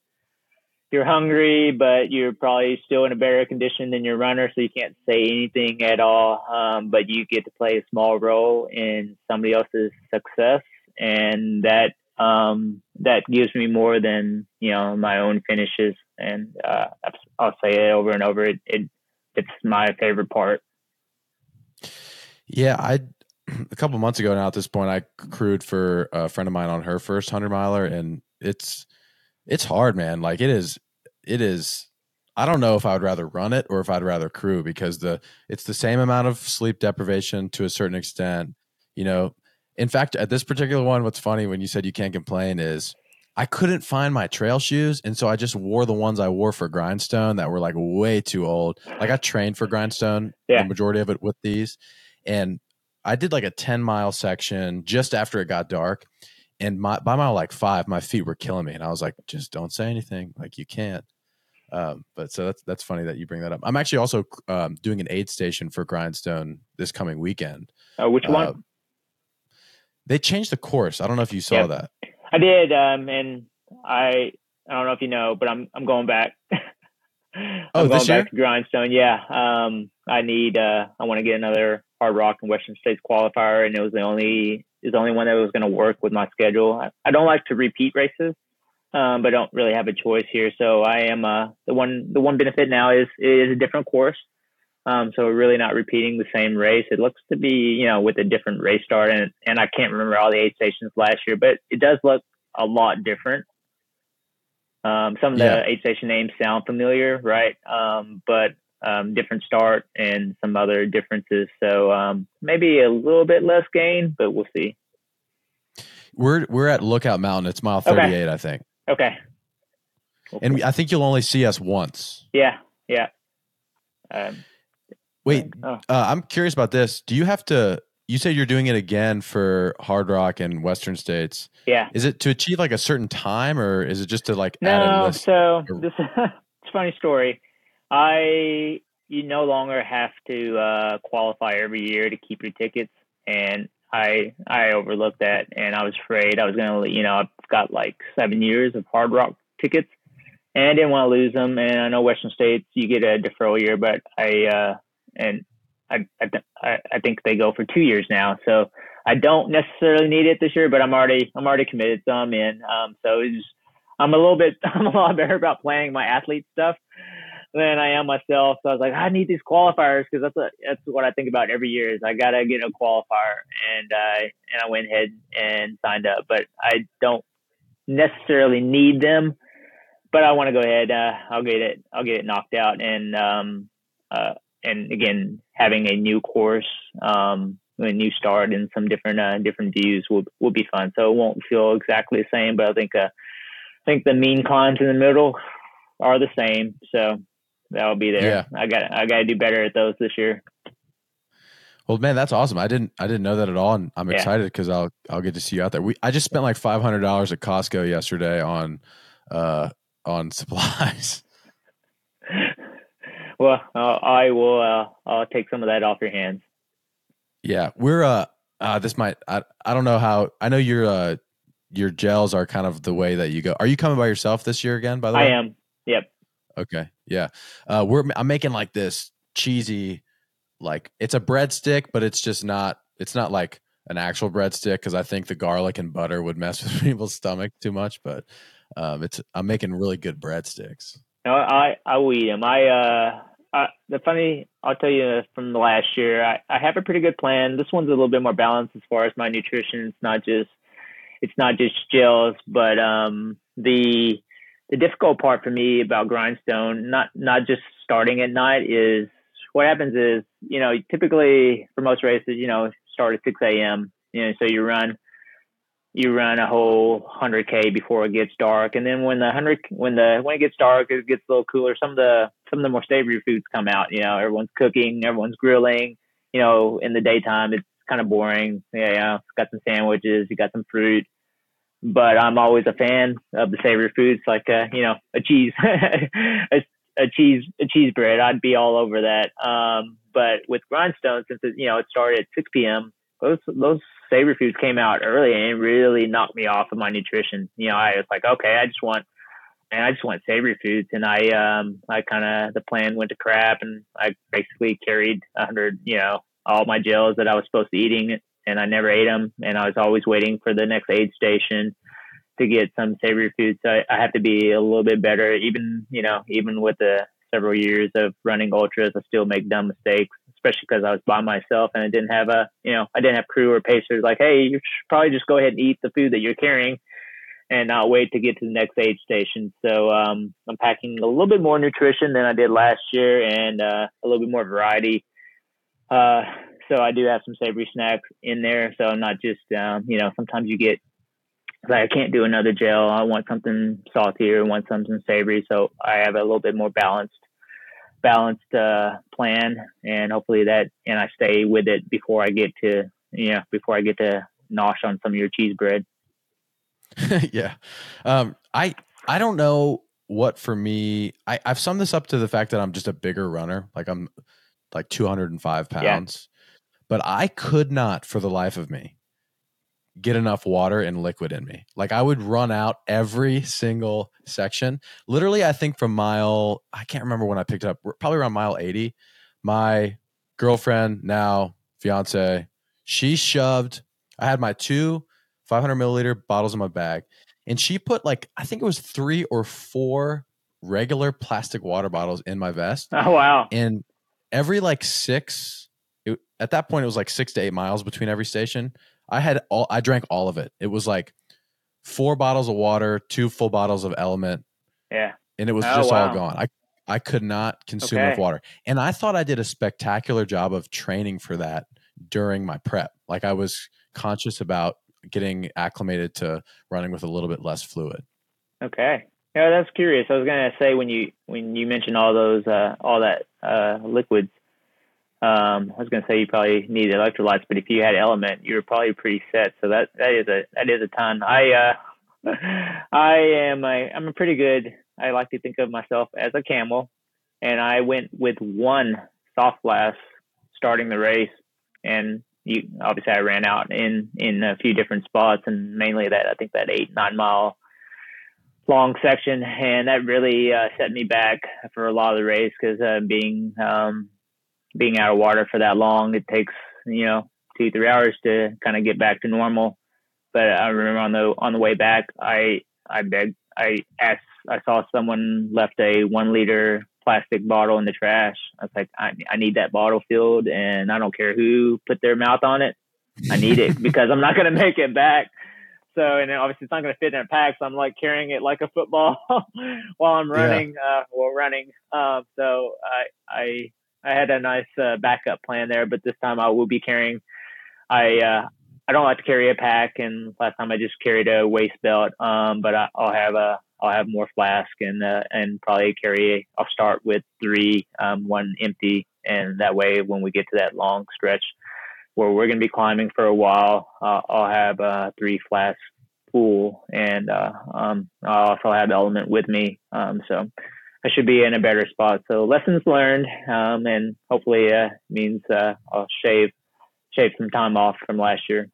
you're hungry, but you're probably still in a better condition than your runner, so you can't say anything at all. Um, but you get to play a small role in somebody else's success, and that um, that gives me more than you know my own finishes. And uh, I'll say it over and over. It, it it's my favorite part. Yeah, I a couple months ago now. At this point, I crewed for a friend of mine on her first hundred miler, and it's it's hard, man. Like it is it is I don't know if I would rather run it or if I'd rather crew because the it's the same amount of sleep deprivation to a certain extent. You know, in fact, at this particular one, what's funny when you said you can't complain is I couldn't find my trail shoes, and so I just wore the ones I wore for Grindstone that were like way too old. Like I trained for Grindstone, yeah. the majority of it with these, and I did like a ten mile section just after it got dark, and my, by mile like five, my feet were killing me, and I was like, just don't say anything, like you can't. Um, but so that's that's funny that you bring that up. I'm actually also um, doing an aid station for Grindstone this coming weekend. Uh, which one? Uh, they changed the course. I don't know if you saw yep. that. I did, um, and I I don't know if you know, but I'm I'm going back. I'm oh, going back to Grindstone. Yeah, um, I need. Uh, I want to get another Hardrock and Western States qualifier, and it was the only is the only one that was going to work with my schedule. I, I don't like to repeat races, um, but I don't really have a choice here. So I am uh, the one. The one benefit now is is a different course. Um, so we're really not repeating the same race. It looks to be, you know, with a different race start, and and I can't remember all the aid stations last year, but it does look a lot different. Um, some of the Yeah. aid station names sound familiar, right? Um, but um, different start and some other differences. So um, maybe a little bit less gain, but we'll see. We're we're at Lookout Mountain. It's mile Okay. 38, I think. Okay. And I think you'll only see us once. Yeah, yeah. Um, Wait, oh, uh, I'm curious about this. Do you have to? You said you're doing it again for Hardrock and Western States. yeah. Is it to achieve like a certain time, or is it just to like add a No, so this it's a funny story. I you no longer have to uh, qualify every year to keep your tickets, and I I overlooked that, and I was afraid I was gonna you know I've got like seven years of Hardrock tickets, and I didn't want to lose them. And I know Western States you get a deferral year, but I uh, and I I, I think they go for two years now, so I don't necessarily need it this year, but I'm already I'm already committed, so I'm in. Um, so it's I'm a little bit I'm a lot better about planning my athlete stuff than I am myself. So I was like, I need these qualifiers because that's a, that's what I think about every year is I gotta get a qualifier, and uh, and I went ahead and signed up, but I don't necessarily need them, but I want to go ahead. Uh, I'll get it. I'll get it knocked out, and um, uh, and again having a new course. Um, a new start and some different uh, different views will will be fun. So it won't feel exactly the same, but I think uh, I think the mean climbs in the middle are the same. So that'll be there. Yeah. I got I got to do better at those this year. Well, man, that's awesome. I didn't I didn't know that at all, and I'm Yeah. excited because I'll I'll get to see you out there. We I just spent like five hundred dollars at Costco yesterday on uh on supplies. well, uh, I will. Uh, I'll take some of that off your hands. Yeah, we're uh, uh this might I I don't know how I know your uh your gels are kind of the way that you go. Are you coming by yourself this year again? By the I way, I am. Yep. Okay, yeah. Uh, we're I'm making like this cheesy, like it's a breadstick, but it's just not. It's not like an actual breadstick because I think the garlic and butter would mess with people's stomach too much. But um, it's I'm making really good breadsticks. No, I I will eat them. I uh, I, the funny I'll tell you from the last year, I, I have a pretty good plan. This one's a little bit more balanced as far as my nutrition. It's not just it's not just gels, but um the the difficult part for me about grindstone, not not just starting at night, is what happens is you know typically for most races, you know start at six a.m. You know, so you run you run a whole 100k before it gets dark. And then when the 100 when the when it gets dark it gets a little cooler. Some of the some of the more savory foods come out you know everyone's cooking everyone's grilling. You know in the daytime it's kind of boring. Yeah, yeah got some sandwiches you got some fruit but i'm always a fan of the savory foods like uh you know a cheese a, a cheese a cheese bread. I'd be all over that. Um but with grindstone since it you know it started at 6 p.m those those savory foods came out early and it really knocked me off of my nutrition. You know, I was like, okay, I just want and I just want savory foods. And I um I kind of the plan went to crap and I basically carried a hundred, you know, all my gels that I was supposed to eating and I never ate them and I was always waiting for the next aid station to get some savory food. So I, I have to be a little bit better even, you know, even with the several years of running ultras, I still make dumb mistakes especially because I was by myself and I didn't have a, you know, I didn't have crew or pacers like, hey, you should probably just go ahead and eat the food that you're carrying and not wait to get to the next aid station. So um, I'm packing a little bit more nutrition than I did last year and uh, a little bit more variety. Uh, so I do have some savory snacks in there. So I'm not just, um, you know, sometimes you get like I can't do another gel. I want something saltier, I want something savory. So I have a little bit more balanced balanced uh, plan, and hopefully that and I stay with it before I get to you know before I get to nosh on some of your cheese bread. yeah, um, I I don't know what for me. I I've summed this up to the fact that I'm just a bigger runner. Like I'm like 205 pounds, but I could not for the life of me get enough water and liquid in me. Like I would run out every single section. Literally, I think from mile, I can't remember when I picked it up, probably around mile 80. My girlfriend, now fiance, she shoved, I had my two 500 milliliter bottles in my bag, and she put like, I think it was three or four regular plastic water bottles in my vest Oh wow! and every like six, at that point, it was like six to eight miles between every station. I had all, I drank all of it. It was like four bottles of water, two full bottles of LMNT. Yeah. And it was Oh, just wow. all gone. I, I could not consume Okay. enough water. And I thought I did a spectacular job of training for that during my prep. Like I was conscious about getting acclimated to running with a little bit less fluid. Okay. Yeah, that's curious. I was gonna say when you when you mentioned all those uh, all that uh, liquids, um, I was gonna say you probably need electrolytes, but if you had LMNT, you were probably pretty set. So that that is a that is a ton. I uh, I am a I'm a pretty good. I like to think of myself as a camel, and I went with one soft flask starting the race, and you obviously I ran out in in a few different spots, and mainly that I think that eight nine mile long section, and that really uh, set me back for a lot of the race because uh, being um, being out of water for that long, it takes you know two three hours to kind of get back to normal. But I remember on the on the way back, I I begged, I asked, I saw someone left a one liter plastic bottle in the trash. I was like, I, I need that bottle filled, and I don't care who put their mouth on it. I need it because I'm not going to make it back. So, and obviously it's not going to fit in a pack. So I'm like carrying it like a football while I'm Yeah. running, uh, while running. Um, so I, I, I had a nice uh, backup plan there, but this time I will be carrying. I, uh, I don't like to carry a pack, and last time I just carried a waist belt. Um, but I, I'll have a, I'll have more flask and uh, and probably carry. I'll start with three, um, one empty, and that way when we get to that long stretch where we're going to be climbing for a while, uh, I'll have uh, three flasks full, and uh, um, I'll also have LMNT with me. Um, so I should be in a better spot. So lessons learned, um, and hopefully uh, means uh, I'll shave shave some time off from last year.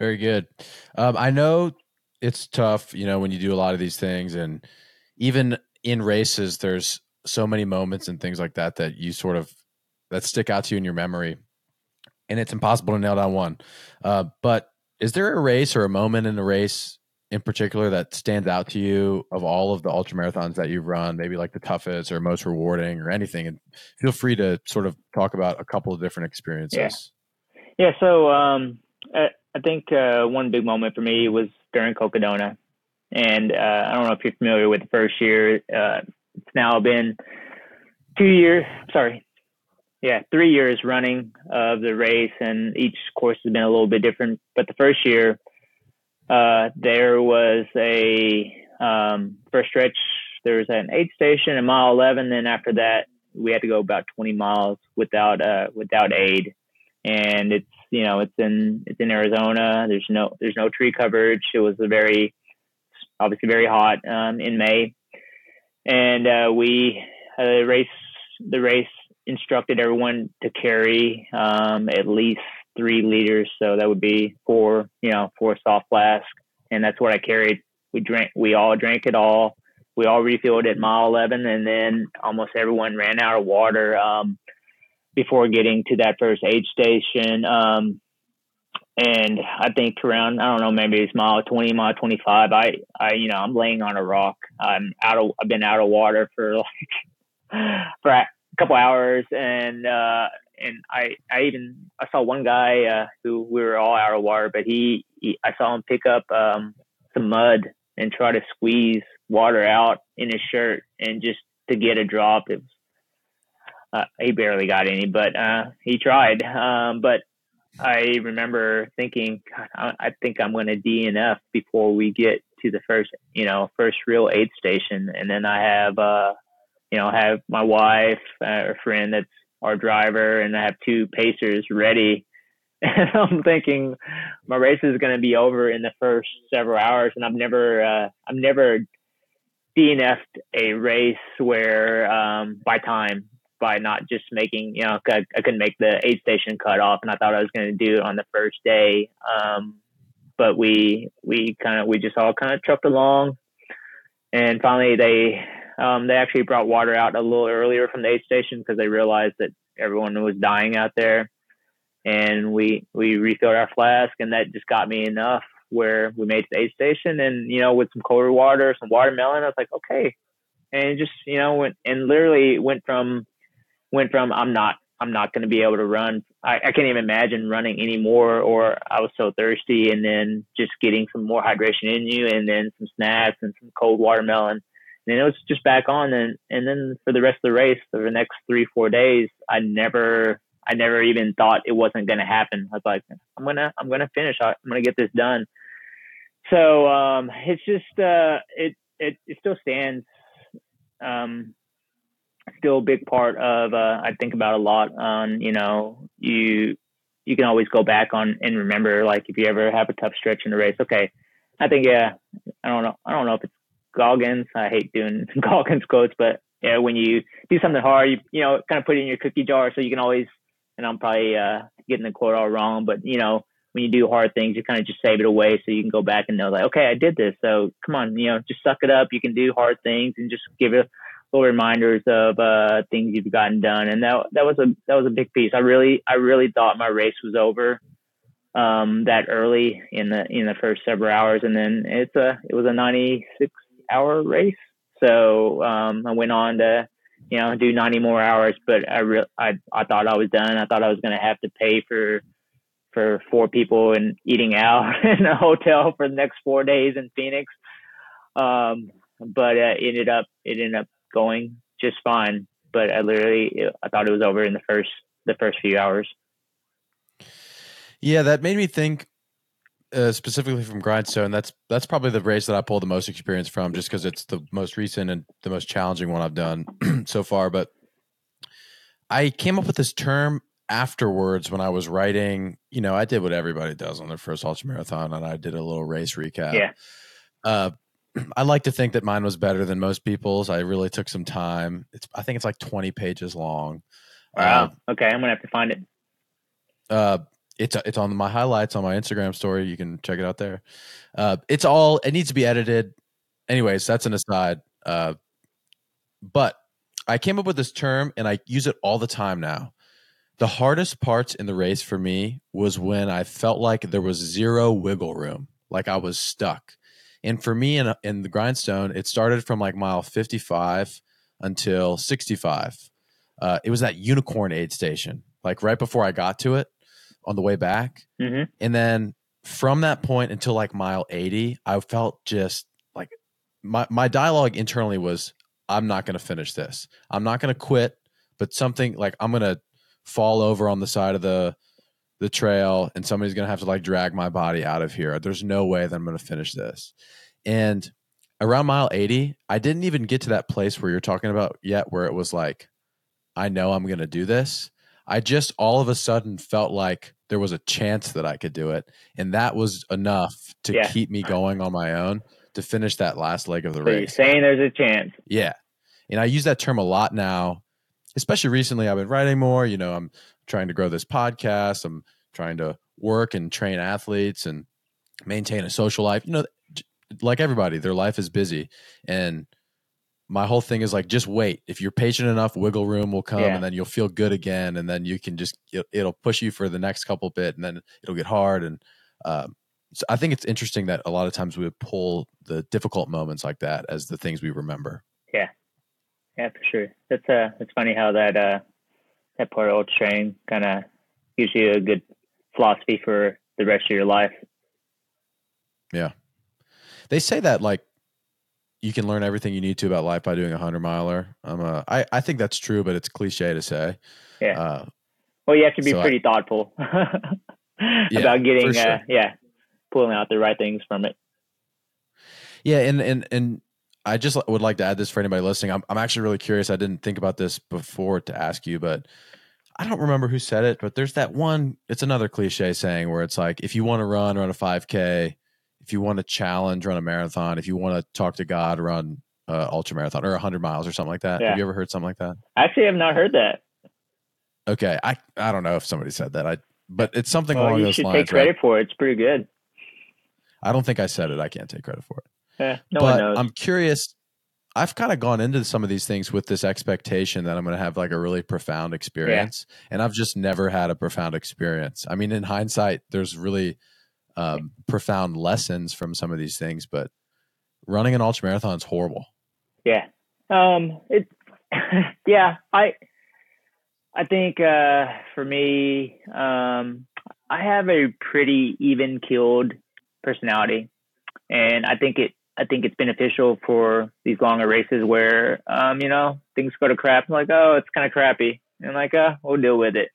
Very good. Um, I know it's tough, you know, when you do a lot of these things, and even in races, there's so many moments and things like that that you sort of that stick out to you in your memory, and it's impossible to nail down one. Uh, but is there a race or a moment in the race in particular that stands out to you of all of the ultra marathons that you've run? Maybe like the toughest or most rewarding or anything. And feel free to sort of talk about a couple of different experiences. Yeah, so um, I, I think uh, one big moment for me was during Cocodona. And uh, I don't know if you're familiar with the first year. Uh, it's now been two years, sorry, yeah, three years running of the race, and each course has been a little bit different. But the first year, uh, there was a um, first stretch, there was an aid station in mile 11. Then after that, we had to go about 20 miles without uh, without aid and it's you know it's in it's in Arizona. There's no there's no tree coverage. It was a very obviously very hot um, in May, and uh, we uh, the race the race instructed everyone to carry um, at least three liters. So that would be four you know four soft flasks, and that's what I carried. We drank we all drank it all. We all refilled at mile 11, and then almost everyone ran out of water. Um, before getting to that first aid station. Um, and I think around, I don't know, maybe it's mile 20, mile 25. I, I, you know, I'm laying on a rock. I'm out of, I've been out of water for like, for a couple hours. And, uh, and I, I even, I saw one guy, uh, who we were all out of water, but he, he I saw him pick up, um, some mud and try to squeeze water out in his shirt and just to get a drop. It was, uh, he barely got any, but uh, he tried. Um, but I remember thinking, I, I think I'm going to DNF before we get to the first, you know, first real aid station, and then I have, uh, you know, have my wife, uh, a friend that's our driver, and I have two pacers ready. And I'm thinking my race is going to be over in the first several hours, and I've never, uh, I've never DNF'd a race where um, by time by not just making, you know, I, I couldn't make the aid station cut off, and I thought I was going to do it on the first day. Um, but we we kind of we just all kind of trucked along, and finally they um, they actually brought water out a little earlier from the aid station because they realized that everyone was dying out there, and we we refilled our flask, and that just got me enough where we made the aid station, and you know with some colder water, some watermelon, I was like okay, and just you know went and literally went from went from I'm not I'm not going to be able to run. I, I can't even imagine running anymore, or I was so thirsty, and then just getting some more hydration in you, and then some snacks and some cold watermelon. And then it was just back on, and and then for the rest of the race, for the next three four days, I never I never even thought it wasn't going to happen. I was like, I'm gonna I'm gonna finish. I'm gonna get this done. So um, it's just uh, it it it still stands. Um, still a big part of uh, I think about a lot on you know you you can always go back on and remember like if you ever have a tough stretch in the race okay I think yeah I don't know I don't know if it's Goggins. I hate doing Goggins quotes but yeah when you do something hard you you know kind of put it in your cookie jar so you can always and I'm probably uh, getting the quote all wrong but you know when you do hard things you kind of just save it away so you can go back and know like okay I did this. So come on you know just suck it up. You can do hard things and just give it little reminders of uh, things you've gotten done, and that that was a that was a big piece. I really I really thought my race was over um, that early in the in the first several hours, and then it's a it was a 96 hour race. So um, I went on to you know do 90 more hours, but I re- I I thought I was done. I thought I was going to have to pay for for four people and eating out in a hotel for the next four days in Phoenix. Um, but uh, it ended up it ended up going just fine. But I literally, I thought it was over in the first the first few hours. Yeah, that made me think uh, specifically from Grindstone. That's that's probably the race that I pulled the most experience from, just because it's the most recent and the most challenging one I've done so far. But I came up with this term afterwards when I was writing. You know, I did what everybody does on their first ultra marathon, and I did a little race recap. Yeah. Uh, I like to think that mine was better than most people's. I really took some time. It's I think it's like 20 pages long. Wow. Uh, okay, I'm gonna have to find it. Uh, it's it's on my highlights on my Instagram story. You can check it out there. Uh, it's all it needs to be edited. Anyways, that's an aside. Uh, but I came up with this term and I use it all the time now. The hardest parts in the race for me was when I felt like there was zero wiggle room, like I was stuck. And for me in, in the grindstone, it started from like mile 55 until 65. Uh, it was that unicorn aid station, like right before I got to it on the way back. Mm-hmm. And then from that point until like mile 80, I felt just like my, my dialogue internally was, I'm not going to finish this. I'm not going to quit, but something like I'm going to fall over on the side of the the trail and somebody's going to have to like drag my body out of here. There's no way that I'm going to finish this. And around mile 80, I didn't even get to that place where you're talking about yet, where it was like, I know I'm going to do this. I just all of a sudden felt like there was a chance that I could do it. And that was enough to yeah. keep me going on my own to finish that last leg of the so race. You're saying there's a chance. Yeah. And I use that term a lot now, especially recently. I've been writing more. You know, I'm trying to grow this podcast. I'm trying to work and train athletes and maintain a social life. You know, like everybody, their life is busy. And my whole thing is like, just wait. If you're patient enough, wiggle room will come yeah. and then you'll feel good again. And then you can just, it'll push you for the next couple bit and then it'll get hard. And, um, so I think it's interesting that a lot of times we would pull the difficult moments like that as the things we remember. Yeah. Yeah, for sure. That's uh it's funny how that uh that part of ultra training kind of gives you a good philosophy for the rest of your life. Yeah. They say that like you can learn everything you need to about life by doing a hundred miler. I'm a, I, I think that's true, but it's cliche to say. Yeah. Uh, well, you have to be so pretty I, thoughtful yeah, about getting, sure. uh, yeah, pulling out the right things from it. Yeah. And, and, and I just would like to add this for anybody listening. I'm, I'm actually really curious. I didn't think about this before to ask you, but I don't remember who said it, but there's that one, it's another cliche saying where it's like, if you want to run, run a 5K if you want to challenge, run a marathon. If you want to talk to God, run uh, ultra marathon or hundred miles or something like that. Yeah. Have you ever heard something like that? Actually, I've not heard that. Okay, I I don't know if somebody said that. I but it's something well, along you those should lines. Take credit right? for it. It's pretty good. I don't think I said it. I can't take credit for it. Yeah, no but one knows. I'm curious. I've kind of gone into some of these things with this expectation that I'm going to have like a really profound experience, yeah. and I've just never had a profound experience. I mean, in hindsight, there's really um, profound lessons from some of these things, but running an ultra marathon is horrible. Yeah. Um, it, yeah, I, I think uh, for me, um, I have a pretty even keeled personality, and I think it I think it's beneficial for these longer races where um, you know things go to crap. I'm like, oh, it's kind of crappy, and like, uh, we'll deal with it.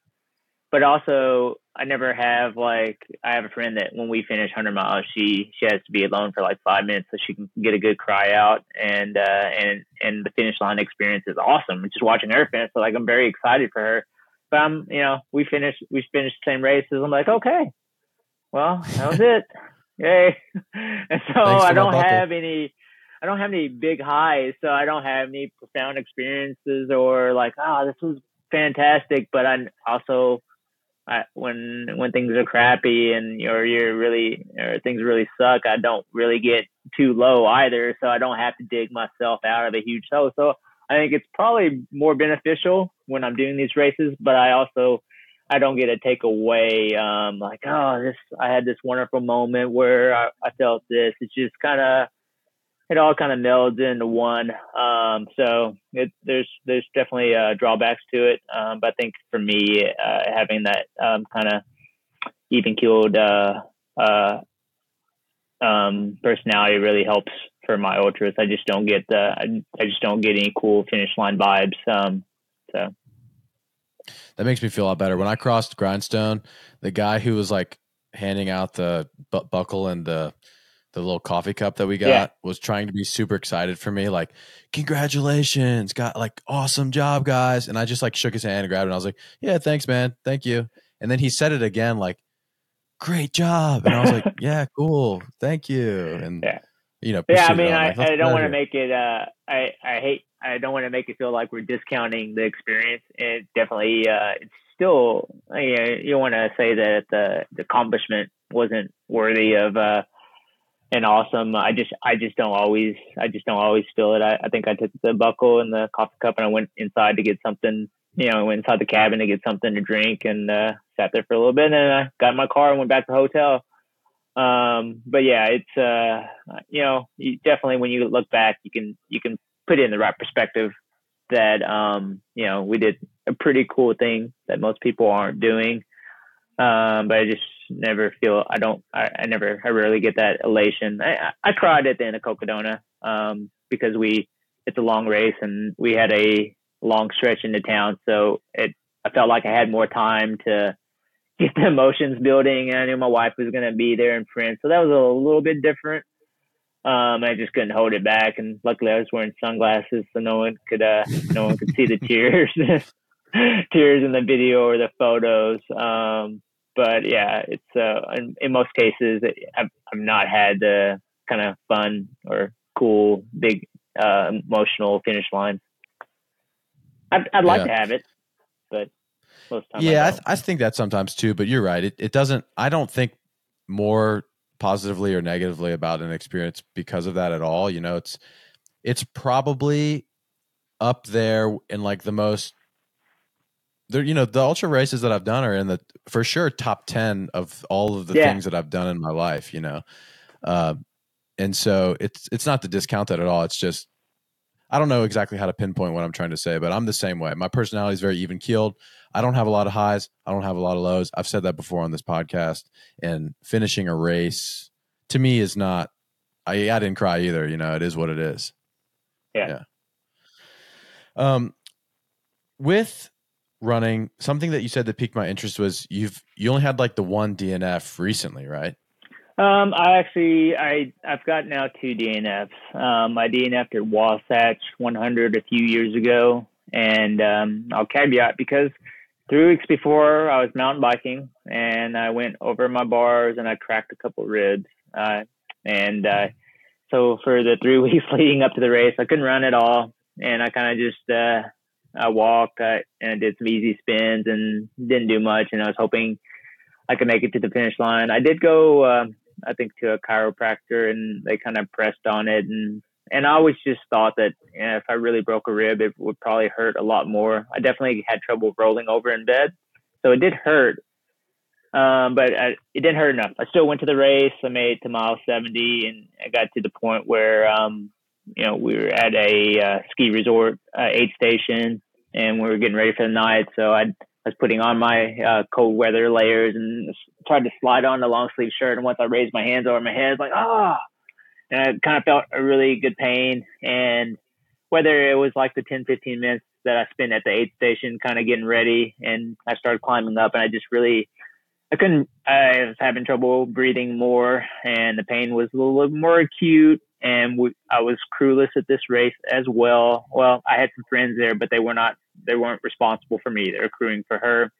But also, I never have like I have a friend that when we finish 100 miles, she she has to be alone for like five minutes so she can get a good cry out, and uh, and and the finish line experience is awesome. Just watching her finish, so like I'm very excited for her. But I'm, you know, we finished we finished the same races. I'm like, okay, well, that was it. Yay. and so I don't have any I don't have any big highs, so I don't have any profound experiences or like, oh, this was fantastic. But I also, I, when when things are crappy and or you're really or things really suck, I don't really get too low either. So I don't have to dig myself out of a huge hole. So I think it's probably more beneficial when I'm doing these races. But I also I don't get to take away um, like oh this I had this wonderful moment where I, I felt this. It's just kind of it all kind of melds into one. Um, so it, there's there's definitely uh, drawbacks to it, um, but I think for me uh, having that um, kind of even keeled uh, uh, um, personality really helps for my ultras. I just don't get the I, I just don't get any cool finish line vibes. Um, so that makes me feel a lot better. When I crossed Grindstone, the guy who was like handing out the bu- buckle and the the little coffee cup that we got yeah. was trying to be super excited for me, like, congratulations, got like awesome job, guys. And I just like shook his hand and grabbed it. And I was like, yeah, thanks, man. Thank you. And then he said it again, like, great job. And I was like, yeah, cool. Thank you. And, yeah. you know, yeah, I mean, I, like, I don't want to make it, uh, I, I hate I don't want to make it feel like we're discounting the experience. It definitely, uh, it's still, you, know, you want to say that the, the accomplishment wasn't worthy of, uh, and awesome. I just, I just don't always, I just don't always feel it. I, I think I took the buckle and the coffee cup and I went inside to get something, you know, I went inside the cabin to get something to drink and, uh, sat there for a little bit and then I got in my car and went back to the hotel. Um, but yeah, it's, uh, you know, you definitely when you look back, you can, you can put it in the right perspective that um, you know we did a pretty cool thing that most people aren't doing. Um, but I just never feel I don't I, I never I rarely get that elation. I, I cried at the end of Cocodona um, because we it's a long race and we had a long stretch into town, so it I felt like I had more time to get the emotions building. And I knew my wife was going to be there in friends, so that was a little bit different. Um, I just couldn't hold it back, and luckily I was wearing sunglasses, so no one could uh, no one could see the tears, tears in the video or the photos. Um, but yeah, it's uh, in, in most cases I've, I've not had the kind of fun or cool, big, uh, emotional finish line. I'd, I'd like yeah. to have it, but most times yeah, I, I, th- I think that sometimes too. But you're right; it, it doesn't. I don't think more positively or negatively about an experience because of that at all. You know, it's it's probably up there in like the most there you know the ultra races that I've done are in the for sure top 10 of all of the yeah. things that I've done in my life, you know. Uh, and so it's it's not to discount that at all. It's just I don't know exactly how to pinpoint what I'm trying to say, but I'm the same way. My personality is very even keeled. I don't have a lot of highs. I don't have a lot of lows. I've said that before on this podcast. And finishing a race to me is not. I I didn't cry either. You know, it is what it is. Yeah. yeah. Um, with running, something that you said that piqued my interest was you've you only had like the one DNF recently, right? Um, I actually I I've got now two DNFs. Um, I DNF'd at Wasatch 100 a few years ago, and um, I'll caveat because three weeks before I was mountain biking and I went over my bars and I cracked a couple ribs. Uh, and uh, so for the three weeks leading up to the race, I couldn't run at all, and I kind of just uh, I walked I, and did some easy spins and didn't do much. And I was hoping I could make it to the finish line. I did go. Uh, I think to a chiropractor and they kind of pressed on it and and I always just thought that you know, if I really broke a rib, it would probably hurt a lot more. I definitely had trouble rolling over in bed, so it did hurt, um, but I, it didn't hurt enough. I still went to the race. I made to mile 70, and I got to the point where um, you know we were at a uh, ski resort uh, aid station, and we were getting ready for the night. So I was putting on my uh, cold weather layers and tried to slide on the long sleeve shirt. And once I raised my hands over my head, like ah, and I kind of felt a really good pain. And whether it was like the 10, 15 minutes that I spent at the aid station, kind of getting ready, and I started climbing up, and I just really I couldn't. I was having trouble breathing more, and the pain was a little more acute. And we, I was crewless at this race as well. Well, I had some friends there, but they were not. They weren't responsible for me. They were crewing for her.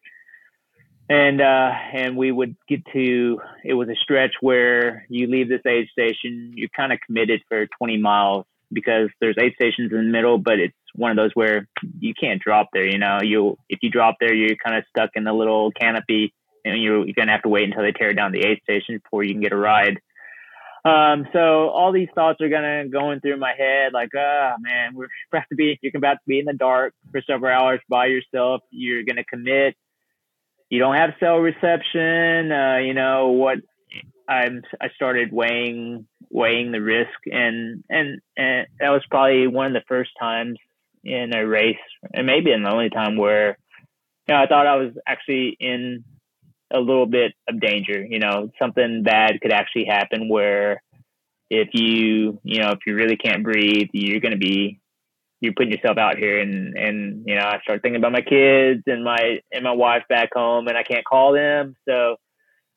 And uh, and we would get to. It was a stretch where you leave this aid station. You're kind of committed for 20 miles because there's aid stations in the middle, but it's one of those where you can't drop there. You know, you if you drop there, you're kind of stuck in the little canopy and you're, you're going to have to wait until they tear down the aid station before you can get a ride. Um, so all these thoughts are gonna going through my head, like, ah, oh, man, we're about to be, you're about to be in the dark for several hours by yourself. You're gonna commit. You don't have cell reception. Uh, you know what? I'm. I started weighing weighing the risk, and and and that was probably one of the first times in a race, and maybe in the only time where, you know, I thought I was actually in a little bit of danger. You know, something bad could actually happen where if you, you know, if you really can't breathe, you're going to be, you're putting yourself out here. And, and, you know, I start thinking about my kids and my, and my wife back home and I can't call them. So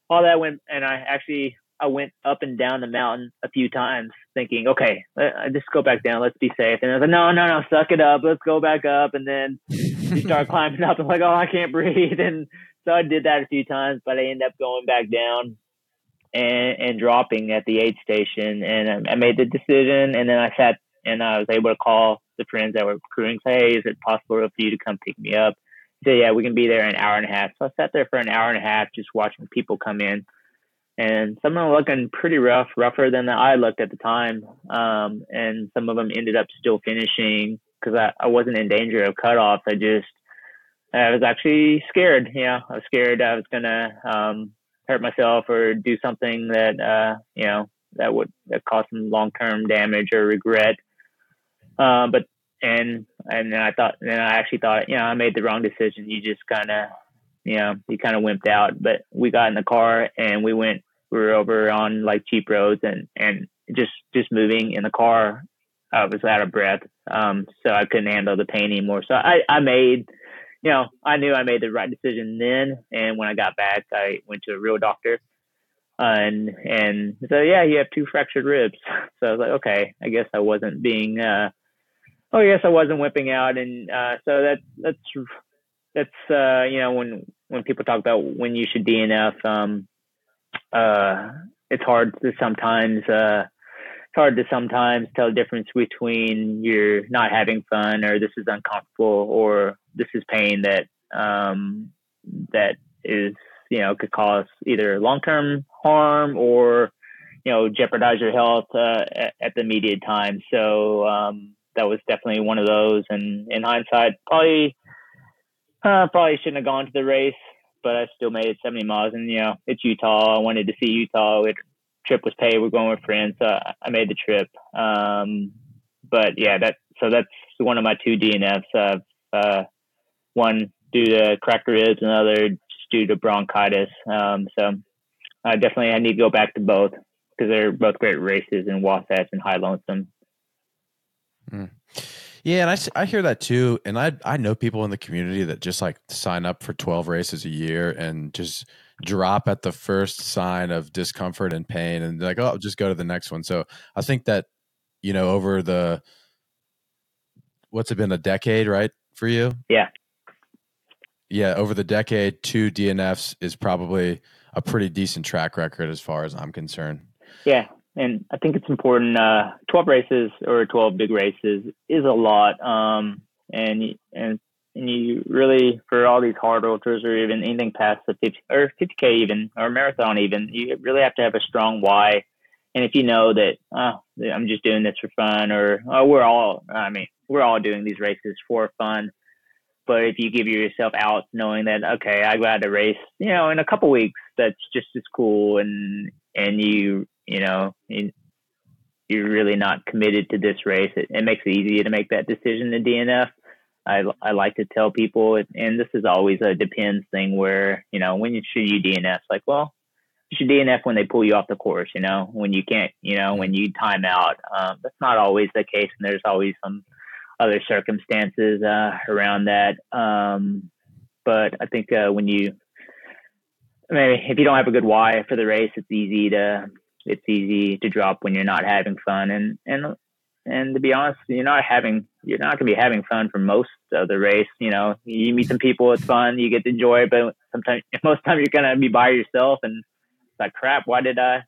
all that went, and I actually, I went up and down the mountain a few times thinking, okay, I just go back down. Let's be safe. And I was like, no, no, no, suck it up. Let's go back up. And then you start climbing up and like, oh, I can't breathe. And, so I did that a few times, but I ended up going back down and, and dropping at the aid station. And I, I made the decision, and then I sat and I was able to call the friends that were crewing. Say, hey, is it possible for you to come pick me up? He said, yeah, we can be there an hour and a half. So I sat there for an hour and a half just watching people come in. And some of them looking pretty rough, rougher than I looked at the time. Um, and some of them ended up still finishing because I, I wasn't in danger of cutoffs. I just I was actually scared. Know, I was scared I was gonna um, hurt myself or do something that uh, you know that would that cause some long term damage or regret. Uh, but and and then I thought, then I actually thought, you know, I made the wrong decision. You just kind of, you know, you kind of wimped out. But we got in the car and we went. We were over on like cheap roads and and just just moving in the car. I was out of breath, um, so I couldn't handle the pain anymore. So I I made you know, I knew I made the right decision then. And when I got back, I went to a real doctor. and and so yeah, you have two fractured ribs. So I was like, okay, I guess I wasn't being. uh Oh, guess I wasn't whipping out, and uh, so that's that's that's uh, you know when when people talk about when you should DNF, um, uh, it's hard to sometimes uh, it's hard to sometimes tell the difference between you're not having fun or this is uncomfortable or this is pain that um, that is you know could cause either long term harm or you know jeopardize your health uh, at, at, the immediate time. So um, that was definitely one of those. And in hindsight, probably uh, probably shouldn't have gone to the race, but I still made it 70 miles. And you know it's Utah. I wanted to see Utah. It, trip was paid. We're going with friends, so I made the trip. Um, but yeah, that so that's one of my two DNFs. Uh, uh, one due to cracked ribs, another just due to bronchitis. Um, so I definitely I need to go back to both because they're both great races in Wasatch and High Lonesome. Mm. Yeah, and I, I hear that too, and I I know people in the community that just like sign up for twelve races a year and just drop at the first sign of discomfort and pain, and like oh, I'll just go to the next one. So I think that you know over the what's it been a decade, right, for you? Yeah, yeah, over the decade, two DNFs is probably a pretty decent track record as far as I'm concerned. Yeah, and I think it's important. Uh, twelve races or twelve big races is a lot, um, and and and you really for all these hard ultras or even anything past the 50 or 50k even or marathon even, you really have to have a strong why. And if you know that oh, I'm just doing this for fun, or oh, we're all, I mean, we're all doing these races for fun but if you give yourself out knowing that okay, I got to race, you know, in a couple weeks, that's just as cool, and and you you know you're really not committed to this race, it, it makes it easier to make that decision to DNF. I I like to tell people, and this is always a depends thing. Where you know when you should you DNF? Like, well, you should DNF when they pull you off the course. You know, when you can't, you know, when you time out. Um, that's not always the case, and there's always some other circumstances uh, around that. Um, but I think uh, when you, I mean, if you don't have a good why for the race, it's easy to it's easy to drop when you're not having fun. And and and to be honest, you're not having you're not gonna be having fun for most of the race. You know, you meet some people, it's fun, you get to enjoy, it, but sometimes most of the time you're gonna be by yourself and it's like crap, why did I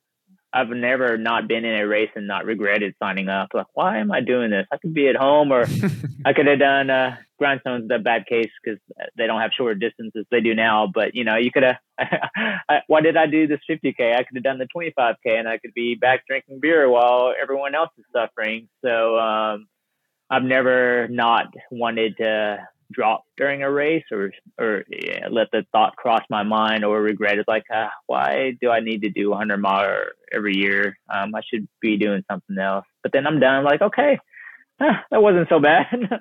I've never not been in a race and not regretted signing up. Like, why am I doing this? I could be at home, or I could have done uh, grindstones. The bad case because they don't have shorter distances they do now. But you know, you could have. why did I do this 50k? I could have done the 25k, and I could be back drinking beer while everyone else is suffering. So um, I've never not wanted to drop during a race or or yeah, let the thought cross my mind or regret it like uh, why do I need to do 100 mile every year um, I should be doing something else but then I'm done I'm like okay huh, that wasn't so bad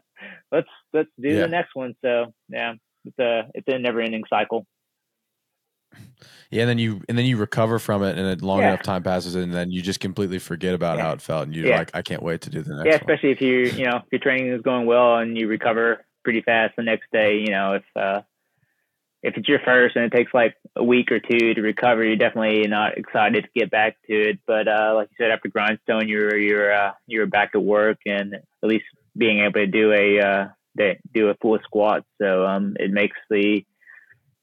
let's let's do yeah. the next one so yeah it's a it's a never ending cycle yeah, and then you and then you recover from it, and a long yeah. enough time passes, and then you just completely forget about yeah. how it felt, and you're yeah. like, I can't wait to do the next. Yeah, especially one. if you you know if your training is going well and you recover pretty fast the next day. You know, if uh, if it's your first and it takes like a week or two to recover, you're definitely not excited to get back to it. But uh, like you said, after grindstone, you're you're uh, you're back at work and at least being able to do a uh, do a full squat. So um, it makes the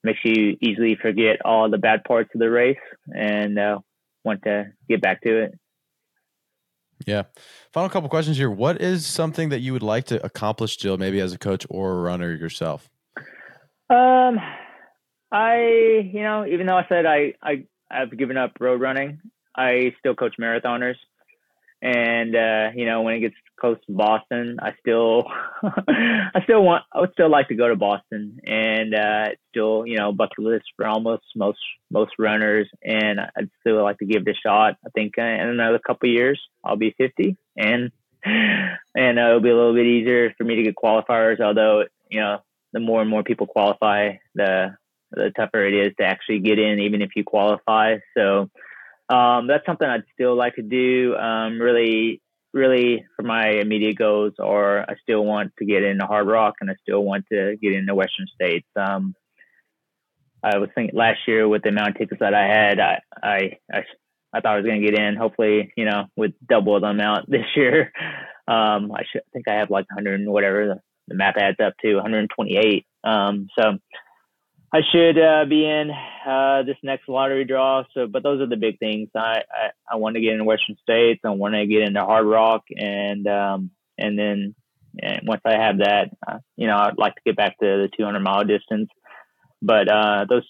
makes you easily forget all the bad parts of the race and uh, want to get back to it. Yeah. Final couple questions here. What is something that you would like to accomplish, Jill, maybe as a coach or a runner yourself? Um, I, you know, even though I said I, I, I've given up road running, I still coach marathoners. And, uh, you know, when it gets close to Boston, I still, I still want, I would still like to go to Boston and, uh, it's still, you know, bucket list for almost most, most runners. And I'd still like to give it a shot. I think uh, in another couple years, I'll be 50 and, and uh, it'll be a little bit easier for me to get qualifiers. Although, you know, the more and more people qualify, the, the tougher it is to actually get in, even if you qualify. So, um, that's something I'd still like to do. Um, really, really, for my immediate goals, or I still want to get into Hardrock, and I still want to get into Western States. Um, I was thinking last year with the amount of tickets that I had, I I I, I thought I was going to get in. Hopefully, you know, with double the amount this year. Um, I should think I have like 100 whatever the, the map adds up to 128. Um, so I should uh, be in uh, this next lottery draw. So, but those are the big things. I I, I want to get into Western States. I want to get into Hardrock, and um, and then and once I have that, uh, you know, I'd like to get back to the 200 mile distance. But uh, those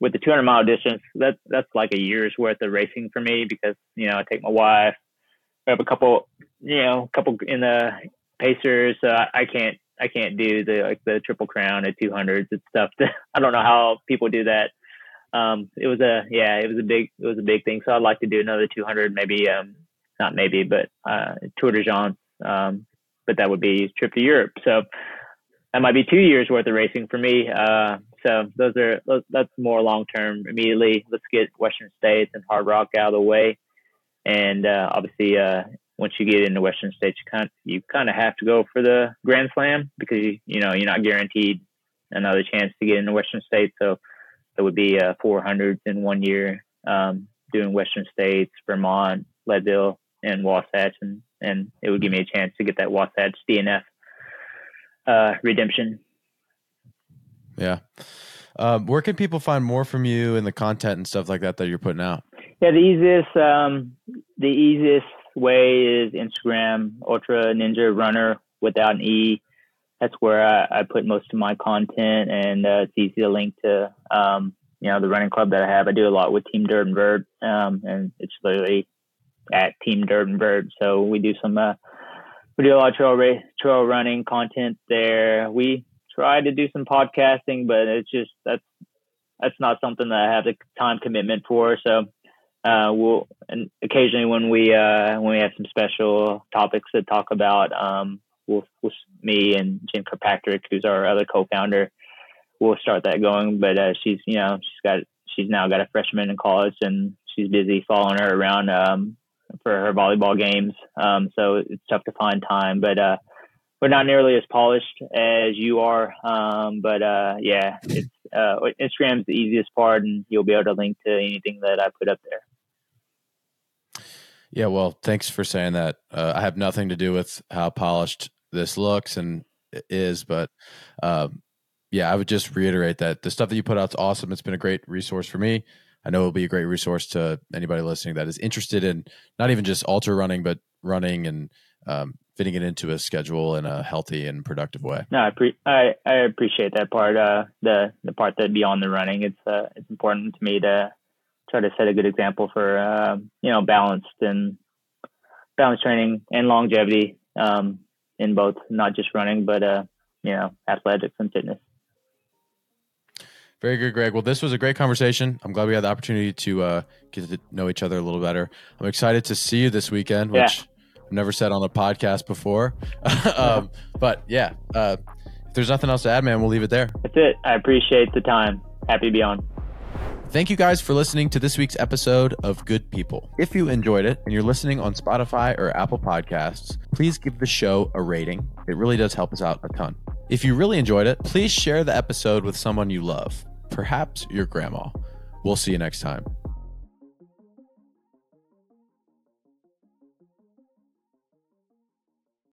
with the 200 mile distance, that's that's like a year's worth of racing for me because you know I take my wife. I have a couple, you know, a couple in the Pacers. So I can't I can't do the like the triple crown at 200s. It's stuff I don't know how people do that. Um, it was a yeah, it was a big it was a big thing. So I'd like to do another 200, maybe um, not maybe, but uh, Tor des Géants. Um, but that would be trip to Europe. So that might be two years worth of racing for me. Uh, so those are those, that's more long term. Immediately, let's get Western States and Hardrock out of the way, and uh, obviously uh, once you get into Western States, you kind you kind of have to go for the Grand Slam because you you know you're not guaranteed another chance to get into Western States. So it would be uh, 400s in one year um, doing Western States, Vermont, Leadville, and Wasatch, and and it would give me a chance to get that Wasatch DNF uh, redemption. Yeah. Um, where can people find more from you and the content and stuff like that that you're putting out? Yeah, the easiest um, the easiest way is Instagram, Ultra Ninja Runner without an E. That's where I, I put most of my content, and uh, it's easy to link to. Um, you know, the running club that I have. I do a lot with Team Dirt and Vert, um, and it's literally at Team Dirt and Vert. So we do some, uh, we do a lot of trail trail running content there. We try to do some podcasting, but it's just that's that's not something that I have the time commitment for. So uh, we'll and occasionally when we uh, when we have some special topics to talk about, um, we'll, we'll me and Jim Kirkpatrick, who's our other co-founder, we'll start that going. But uh, she's you know she's got she's now got a freshman in college and she's busy following her around um, for her volleyball games. Um, so it's tough to find time, but uh, we're not nearly as polished as you are. Um, but uh, yeah, it's uh, Instagram's the easiest part, and you'll be able to link to anything that I put up there. Yeah, well, thanks for saying that. Uh, I have nothing to do with how polished this looks and is, but um, yeah, I would just reiterate that the stuff that you put out is awesome. It's been a great resource for me. I know it'll be a great resource to anybody listening that is interested in not even just ultra running, but running and um, fitting it into a schedule in a healthy and productive way. No, I, pre- I, I appreciate that part. Uh, the the part that beyond the running, it's uh, it's important to me to try to set a good example for uh, you know balanced and balance training and longevity um, in both not just running but uh, you know athletics and fitness. Very good, Greg. Well, this was a great conversation. I'm glad we had the opportunity to uh, get to know each other a little better. I'm excited to see you this weekend, which yeah. I've never said on the podcast before. um, but yeah, uh, if there's nothing else to add, man, we'll leave it there. That's it. I appreciate the time. Happy to be on. Thank you guys for listening to this week's episode of Good People. If you enjoyed it and you're listening on Spotify or Apple Podcasts, please give the show a rating. It really does help us out a ton. If you really enjoyed it, please share the episode with someone you love, perhaps your grandma. We'll see you next time.